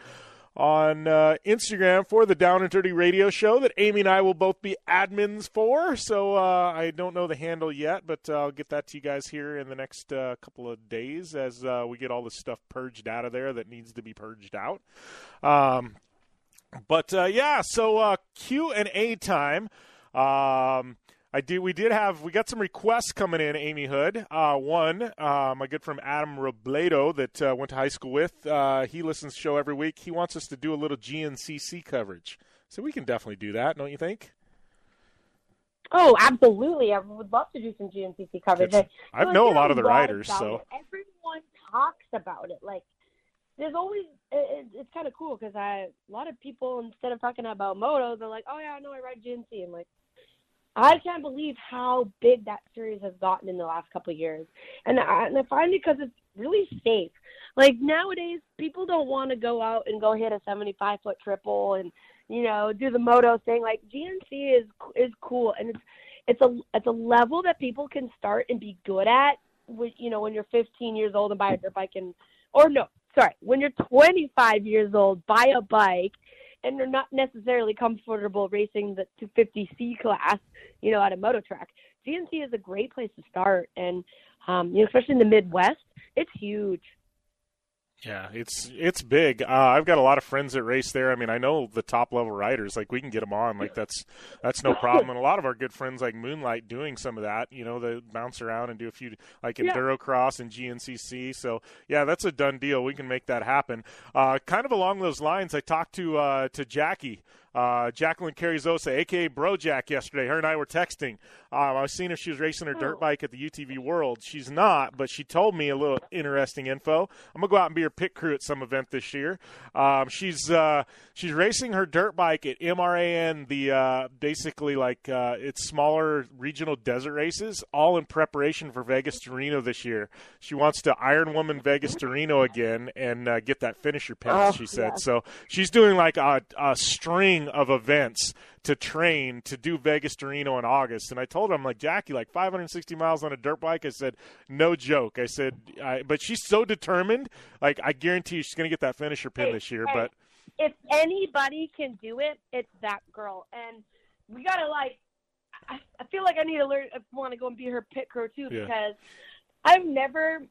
on uh, Instagram for the Down and Dirty Radio Show that Amy and I will both be admins for. So uh, I don't know the handle yet, but uh, I'll get that to you guys here in the next uh, couple of days as uh, we get all the stuff purged out of there that needs to be purged out. Um, but uh, yeah, so Q and A time. Um, I do. We did have. We got some requests coming in. Amy Hood. Uh, one, uh, my good friend Adam Robledo that uh, went to high school with. Uh, he listens to the show every week. He wants us to do a little GNCC coverage. So we can definitely do that, don't you think? Oh, absolutely! I would love to do some GNCC coverage. I, I know a lot of the writers, so- it. everyone talks about it. Like, there's always it, it- it's kind of cool because I a lot of people instead of talking about motos, they're like, "Oh yeah, I know I ride GNC," and like. I can't believe how big that series has gotten in the last couple of years, and I, and I find it because it's really safe. Like nowadays, people don't want to go out and go hit a 75 foot triple and you know do the moto thing. Like GNC is is cool, and it's it's a it's a level that people can start and be good at. With you know when you're 15 years old and buy a dirt bike and or no, sorry, when you're 25 years old, buy a bike and you're not necessarily comfortable racing the 250C class, you know, at a moto track. GNC is a great place to start, and um, you know, especially in the Midwest, it's huge. Yeah, it's it's big. Uh, I've got a lot of friends that race there. I mean, I know the top level riders. Like we can get them on. Like that's that's no problem. And a lot of our good friends like Moonlight doing some of that. You know, they bounce around and do a few like Yeah. Endurocross and GNCC. So yeah, that's a done deal. We can make that happen. Uh, kind of along those lines, I talked to uh, to Jackie. Uh, Jacqueline Carrizosa, aka Brojaq, yesterday. Her and I were texting. Um, I was seeing if she was racing her dirt bike at the UTV World. She's not, but she told me a little interesting info. I'm gonna go out and be her pit crew at some event this year. Um, she's uh, she's racing her dirt bike at MRAN, the uh, basically like uh, it's smaller regional desert races, all in preparation for Vegas to Reno this year. She wants to Iron Woman Vegas to Reno again and uh, get that finisher pin. Oh, she said yeah. so. She's doing like a, a string of events to train to do Vegas to Reno in August. And I told her, I'm like, Jackie, like 560 miles on a dirt bike. I said, no joke. I said, I, but she's so determined. Like, I guarantee you she's going to get that finisher pin this year. Hey, But if anybody can do it, it's that girl. And we gotta like, I, I feel like I need to learn. I want to go and be her pit crew too Yeah. because I've never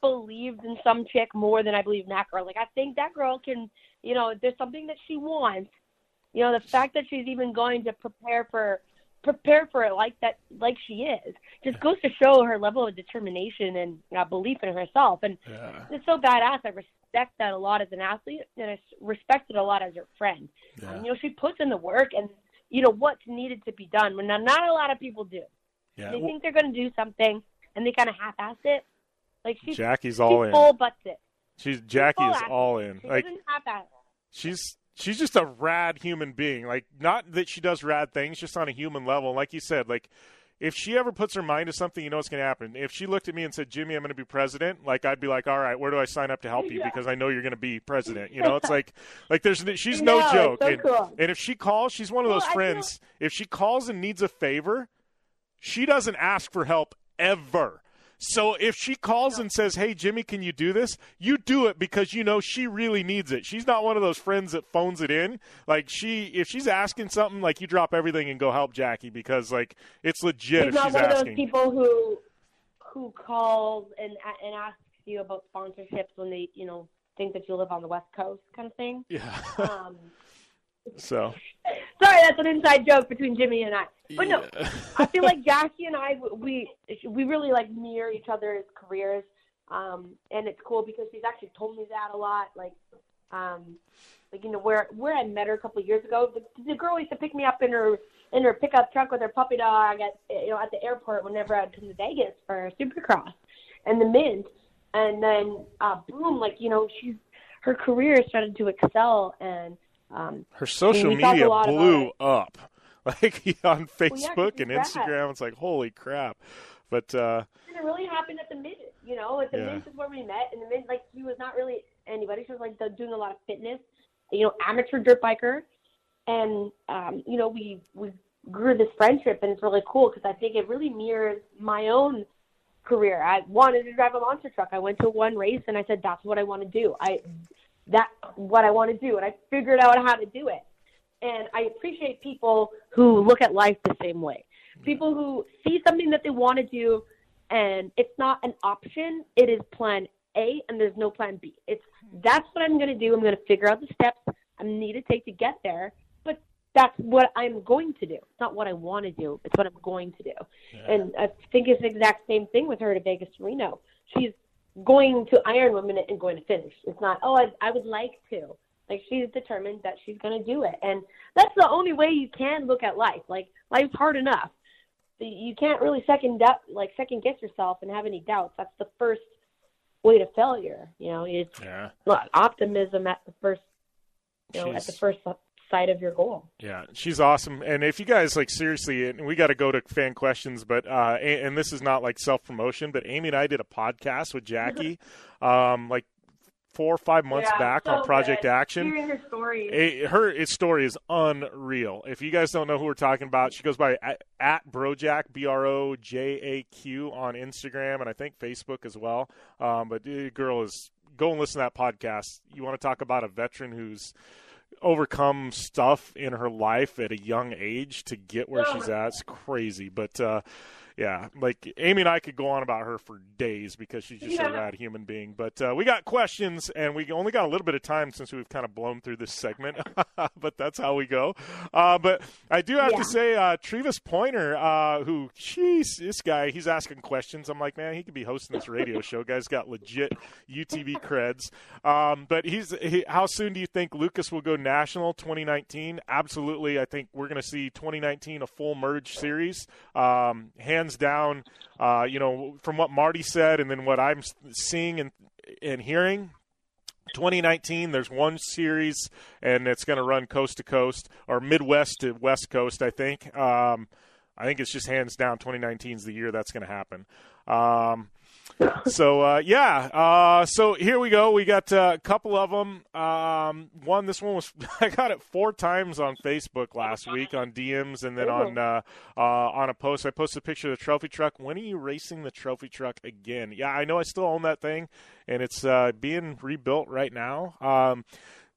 believed in some chick more than I believe in that girl. Like I think that girl can, you know, there's something that she wants. You know, the fact that she's even going to prepare for prepare for it like that, like she is, just goes to show her level of determination and uh, belief in herself. And it's so badass. I respect that a lot as an athlete, and i respect it a lot as her friend. Um, you know, she puts in the work, and you know what's needed to be done. When not, a lot of people do. Yeah, They well- think they're going to do something, and they kind of half-ass it. Like she's Jackie's all she's in. full butts it. She's Jackie full is all in. She Like have she's she's just a rad human being. Like not that she does rad things, just on a human level. Like you said, like if she ever puts her mind to something, you know what's going to happen. If she looked at me and said, "Jimmy, I'm going to be president," like I'd be like, "All right, where do I sign up to help you?" Because I know you're going to be president. You know, it's like like there's she's no No, joke. so and, cool. and if she calls, she's one of Well, those I feel- friends. If she calls and needs a favor, she doesn't ask for help ever. So if she calls and says, "Hey Jimmy, can you do this?" You do it because you know she really needs it. She's not one of those friends that phones it in. Like she if she's asking something, like you drop everything and go help Jackie because like it's legit She's if not she's one of those people who who calls and and asks you about sponsorships when they you know think that you live on the West Coast kind of thing. Yeah. Um, So sorry, that's an inside joke between Jimmy and I. But no, I feel like Jackie and I we we really like mirror each other's careers, um, and it's cool because she's actually told me that a lot. Like, um, like you know where where I met her a couple of years ago, the, the girl used to pick me up in her in her pickup truck with her puppy dog at you know at the airport whenever I'd come to Vegas for Supercross and the Mint, and then uh, boom, like you know she's her career started to excel and. Um, her social we talk media blew up. Like on yeah, and. Instagram, it's like holy crap. But uh And it really happened at the mid. You know, at the Yeah. Mint is where we met. And the mid like, she was not really anybody. She was like doing a lot of fitness, you know, amateur dirt biker. And um, you know, we we grew this friendship, and it's really cool because I think it really mirrors my own career. I wanted to drive a monster truck. I went to one race, and I said, "That's what I want to do." I that's what I want to do, and I figured out how to do it. And I appreciate people who look at life the same way. People who see something that they want to do, and it's not an option. It is plan A, and there's no plan B. It's that's what I'm going to do. I'm going to figure out the steps I need to take to get there. But that's what I'm going to do. It's not what I want to do. It's what I'm going to do. And I think it's the exact same thing with her to Vegas Reno. She's going to Iron Woman and going to finish. It's not, oh, I, I would like to. Like she's determined that she's going to do it, and that's the only way you can look at life. Like life's hard enough. You can't really second doubt, like second guess yourself and have any doubts. That's the first way to failure. You know, it's Yeah. not optimism at the first, you know, at the first of your goal. Yeah, she's awesome. And if you guys like seriously, and we got to go to fan questions, but uh, and, and this is not like self promotion, but Amy and I did a podcast with Jackie, um, like four or five months Yeah, back so on Project good. Action. Hearing her stories. A- her story is unreal. If you guys don't know who we're talking about, she goes by at, at Brojaq B R O J A Q on Instagram and I think Facebook as well. Um, but the girl is go and listen to that podcast. You want to talk about a veteran who's overcome stuff in her life at a young age to get where she's at. It's crazy, but. uh yeah, like Amy and I could go on about her for days because she's just Yeah. a rad human being. But uh, we got questions, and we only got a little bit of time since we've kind of blown through this segment. but that's how we go. Uh, but I do have Yeah. to say, uh, Trevis Pointer, uh, who, jeez, this guy, he's asking questions. I'm like, man, he could be hosting this radio show. Guy's got legit UTV creds. Um, but he's, he, how soon do you think Lucas will go national? 2019? Absolutely. I think we're going to see 2019 a full merge series. Um, hands down, uh, you know, from what Marty said and then what I'm seeing and and hearing. 2019, there's one series, and it's going to run coast to coast or Midwest to West Coast. I think. Um, I think it's just hands down. 2019 is the year that's going to happen. Um, so uh, yeah, uh, so here we go. We got uh, a couple of them. Um, one, this one was I got it four times on Facebook last week on DMs, and then on uh, uh, on a post. I posted a picture of the trophy truck. When are you racing the trophy truck again? Yeah, I know I still own that thing, and it's uh, being rebuilt right now. Um,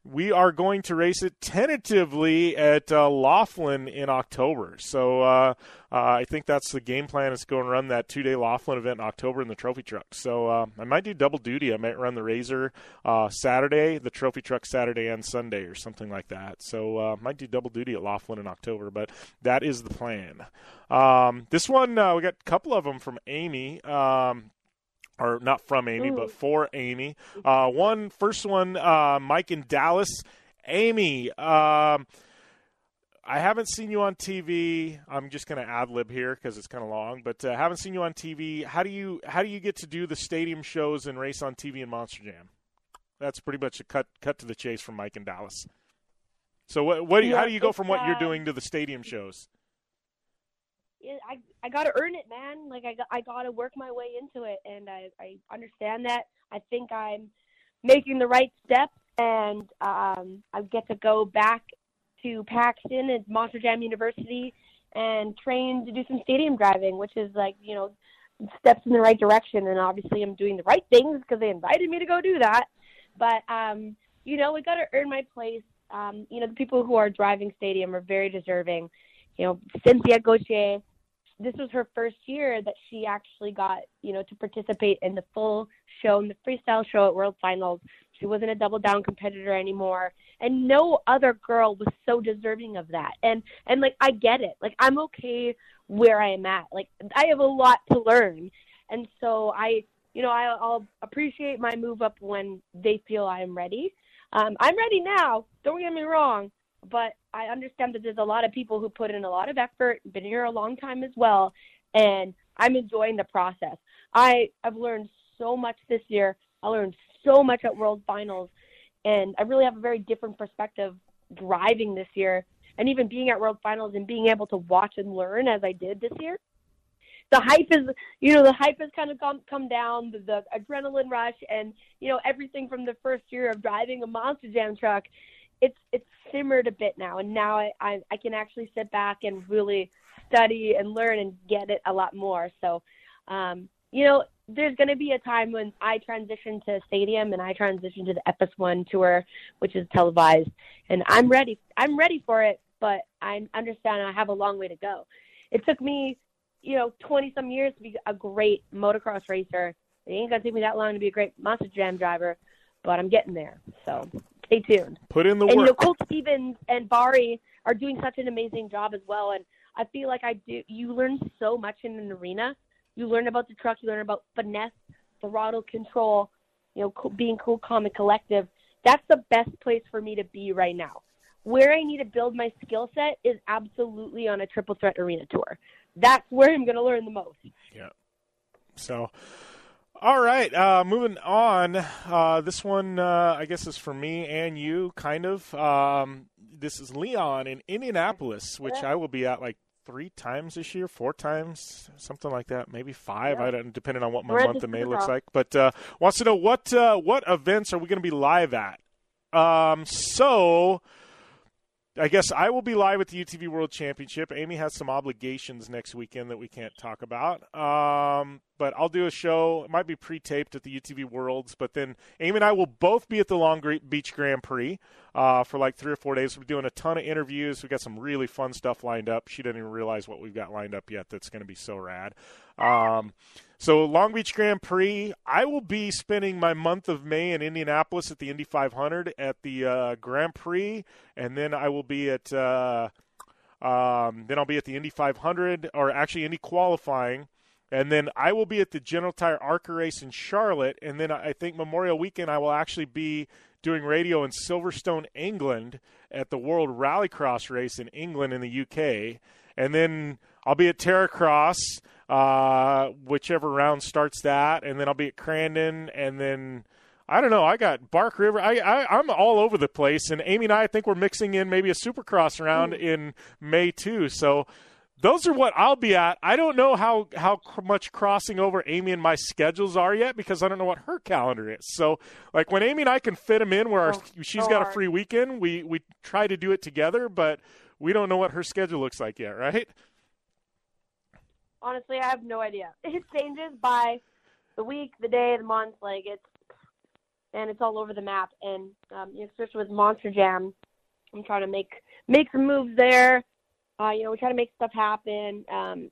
we are going to race it tentatively at uh, Laughlin in October. So uh, uh, I think that's the game plan is to go and run that two day Laughlin event in October in the trophy truck. So uh, I might do double duty. I might run the RZR uh, Saturday, the trophy truck Saturday and Sunday, or something like that. So uh, might do double duty at Laughlin in October, but that is the plan. Um, this one we got a couple of them from Amy. Um, or not from Amy, but for Amy. Uh, one first one, uh, Mike in Dallas. Amy, um, I haven't seen you on TV. I'm just going to ad lib here because it's kind of long, but uh, haven't seen you on TV. How do you how do you get to do the stadium shows and race on TV and Monster Jam? That's pretty much a cut cut to the chase from Mike in Dallas. So what what do you, Yeah, how do you go from what you're uh, doing to the stadium shows? I I got to earn it, man. Like I I got to work my way into it, and I I understand that. I think I'm making the right steps, and um, I get to go back to Paxton at Monster Jam University and train to do some stadium driving, which is like you know steps in the right direction. And obviously, I'm doing the right things because they invited me to go do that. But um, you know, we got to earn my place. Um, you know, the people who are driving stadium are very deserving. You know, Cynthia Gauthier, this was her first year that she actually got, you know, to participate in the full show, in the freestyle show at World Finals. She wasn't a double down competitor anymore. And no other girl was so deserving of that. And and like I get it. Like I'm okay where I am at. Like I have a lot to learn. And so I you know, I, I'll appreciate my move up when they feel I'm ready. Um, I'm ready now. Don't get me wrong, but I understand that there's a lot of people who put in a lot of effort, been here a long time as well, and I'm enjoying the process. I I've learned so much this year. I learned so much at World Finals, and I really have a very different perspective driving this year, and even being at World Finals and being able to watch and learn as I did this year the hype is you know the hype has kind of come come down the, the adrenaline rush and you know everything from the first year of driving a monster jam truck it's it's simmered a bit now and now I, I i can actually sit back and really study and learn and get it a lot more so um you know there's going to be a time when i transition to stadium and i transition to the fs1 tour which is televised and i'm ready i'm ready for it but i understand i have a long way to go it took me you know, 20 some years to be a great motocross racer. It ain't to take me that long to be a great Monster Jam driver, but I'm getting there. So stay tuned. Put in the and, work. you know, Colt Stephens and Bari are doing such an amazing job as well. And I feel like I do, you learn so much in an arena. You learn about the truck, you learn about finesse, throttle control, you know, co- being cool, calm, and collective. That's the best place for me to be right now. Where I need to build my skill set is absolutely on a triple threat arena tour that's where I'm going to learn the most. Yeah. So, all right. Uh, moving on. Uh, this one, uh, I guess, is for me and you, kind of. Um, this is Leon in Indianapolis, which I will be at like three times this year, four times, something like that, maybe five. I don't, depending on what my We're month of May looks like. But uh, wants to know what uh, what events are we going to be live at? Um, so. I guess I will be live at the UTV World Championship. Amy has some obligations next weekend that we can't talk about. Um, but I'll do a show. It might be pre-taped at the UTV Worlds, but then Amy and I will both be at the Long Beach Grand Prix uh, for like three or four days. We're doing a ton of interviews. We got some really fun stuff lined up. She doesn't even realize what we've got lined up yet. That's going to be so rad. Um, so Long Beach Grand Prix, I will be spending my month of May in Indianapolis at the Indy 500 at the uh, Grand Prix, and then I will be at uh, um, then I'll be at the Indy 500 or actually Indy qualifying. And then I will be at the General Tire ARCA race in Charlotte. And then I think Memorial Weekend, I will actually be doing radio in Silverstone, England at the World Rallycross race in England in the UK. And then I'll be at Terracross, uh, whichever round starts that. And then I'll be at Crandon. And then I don't know. I got Bark River. I, I I'm all over the place. And Amy and I, I think we're mixing in maybe a Supercross round in May too. So those are what I'll be at. I don't know how how much crossing over Amy and my schedules are yet because I don't know what her calendar is. So like when Amy and I can fit them in where our, she's so got a free weekend, we we try to do it together, but we don't know what her schedule looks like yet, right? Honestly, I have no idea. It changes by the week, the day, the month. Like it's and it's all over the map. And um, especially with Monster Jam, I'm trying to make make some moves there. Uh, you know, we try to make stuff happen. Um,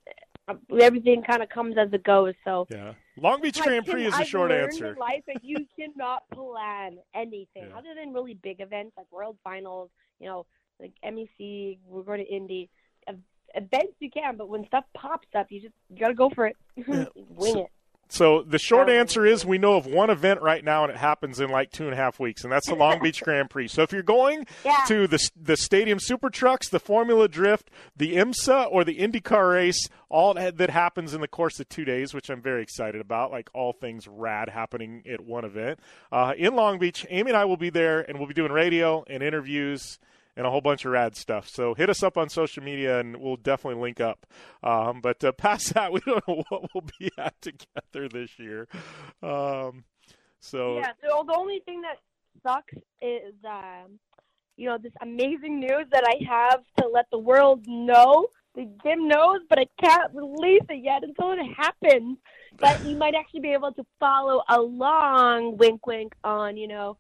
everything kind of comes as it goes. So Yeah. Long Beach Grand Prix is the I've short answer. Life that you cannot plan anything Yeah. other than really big events like World Finals. You know, like MEC. We're going to Indy. Events you can, but when stuff pops up, you just you gotta go for it. Wing So- it. So the short answer is we know of one event right now, and it happens in like two and a half weeks, and that's the Long Beach Grand Prix. So if you're going Yeah. to the the Stadium Super Trucks, the Formula Drift, the IMSA, or the IndyCar race, all that that happens in the course of two days, which I'm very excited about. Like all things rad happening at one event uh, in Long Beach. Amy and I will be there, and we'll be doing radio and interviews and a whole bunch of rad stuff. So hit us up on social media, and we'll definitely link up. Um, but uh, past that, we don't know what we'll be at together this year. Um, so Yeah. So the only thing that sucks is, um, you know, this amazing news that I have to let the world know. The Jim knows, but I can't release it yet until it happens. But you might actually be able to follow along, wink, wink, on you know,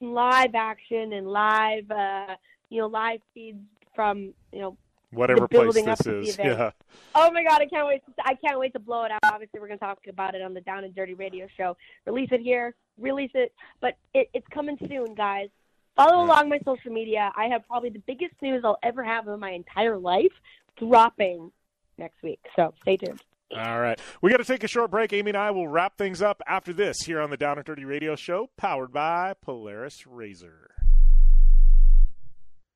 live action and live, uh, you know, live feeds from you know whatever place this is, yeah. Oh my god, I can't wait! To, I can't wait to blow it out. Obviously, we're gonna talk about it on the Down and Dirty Radio Show. Release it here, release it, but it, it's coming soon, guys. Follow mm. along my social media. I have probably the biggest news I'll ever have in my entire life dropping next week. So stay tuned. All right. We got to take a short break. Amy and I will wrap things up after this here on the Down and Dirty Radio Show, powered by Polaris RZR.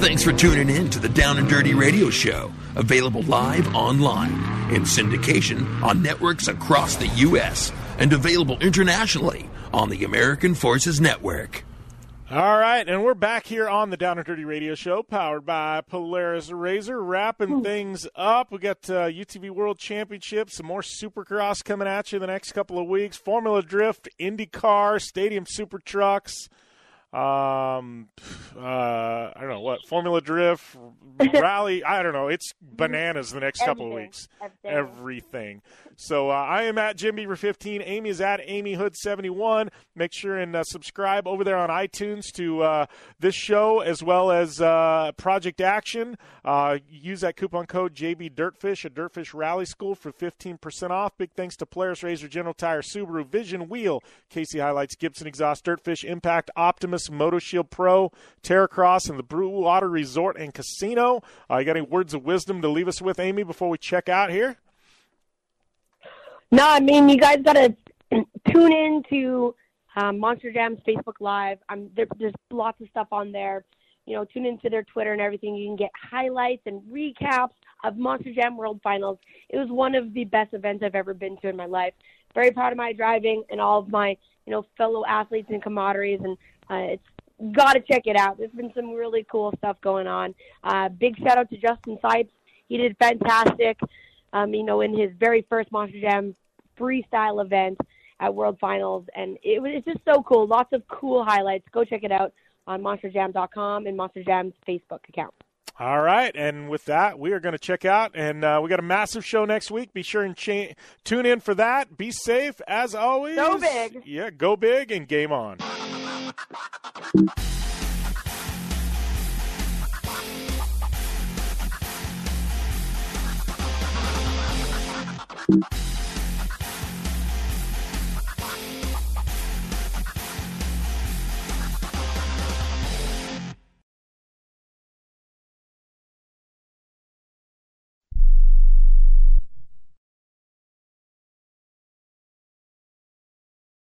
Thanks for tuning in to the Down and Dirty Radio Show, available live online in syndication on networks across the U.S. and available internationally on the American Forces Network. All right, and we're back here on the Down and Dirty Radio Show, powered by Polaris RZR, wrapping things up. We got uh, UTV World Championship, some more Supercross coming at you the next couple of weeks. Formula Drift, IndyCar, Stadium Super Trucks. Um, uh, I don't know what Formula Drift, Rally. I don't know. It's bananas the next couple of weeks. Everything. Everything. So uh, I am at Jim Beaver 15. Amy is at Amy Hood 71. Make sure and uh, subscribe over there on iTunes to uh, this show as well as uh, Project Action. Uh, use that coupon code JB Dirtfish at Dirtfish Rally School for 15% off. Big thanks to Polaris RZR, General Tire, Subaru, Vision Wheel, KC HiLiTES, Gibson Exhaust, Dirtfish, Impact, Optimus, MotoShield Pro, Terracross, and the Blue Water Resort and Casino. Uh, you got any words of wisdom to leave us with, Amy, before we check out here? No, I mean you guys gotta tune in to um, Monster Jam's Facebook Live. Um, there, there's lots of stuff on there. You know, tune into their Twitter and everything. You can get highlights and recaps of Monster Jam World Finals. It was one of the best events I've ever been to in my life. Very proud of my driving and all of my you know fellow athletes and camaraderies, and uh, it's got to check it out. There's been some really cool stuff going on. Uh, big shout out to Justin Sipes. He did fantastic. Um, you know, in his very first Monster Jam freestyle event at World Finals, and it was it's just so cool. Lots of cool highlights. Go check it out on MonsterJam.com and Monster Jam's Facebook account. All right, and with that, we are going to check out, and uh, we got a massive show next week. Be sure and cha- tune in for that. Be safe as always. Go big. Yeah, go big and game on.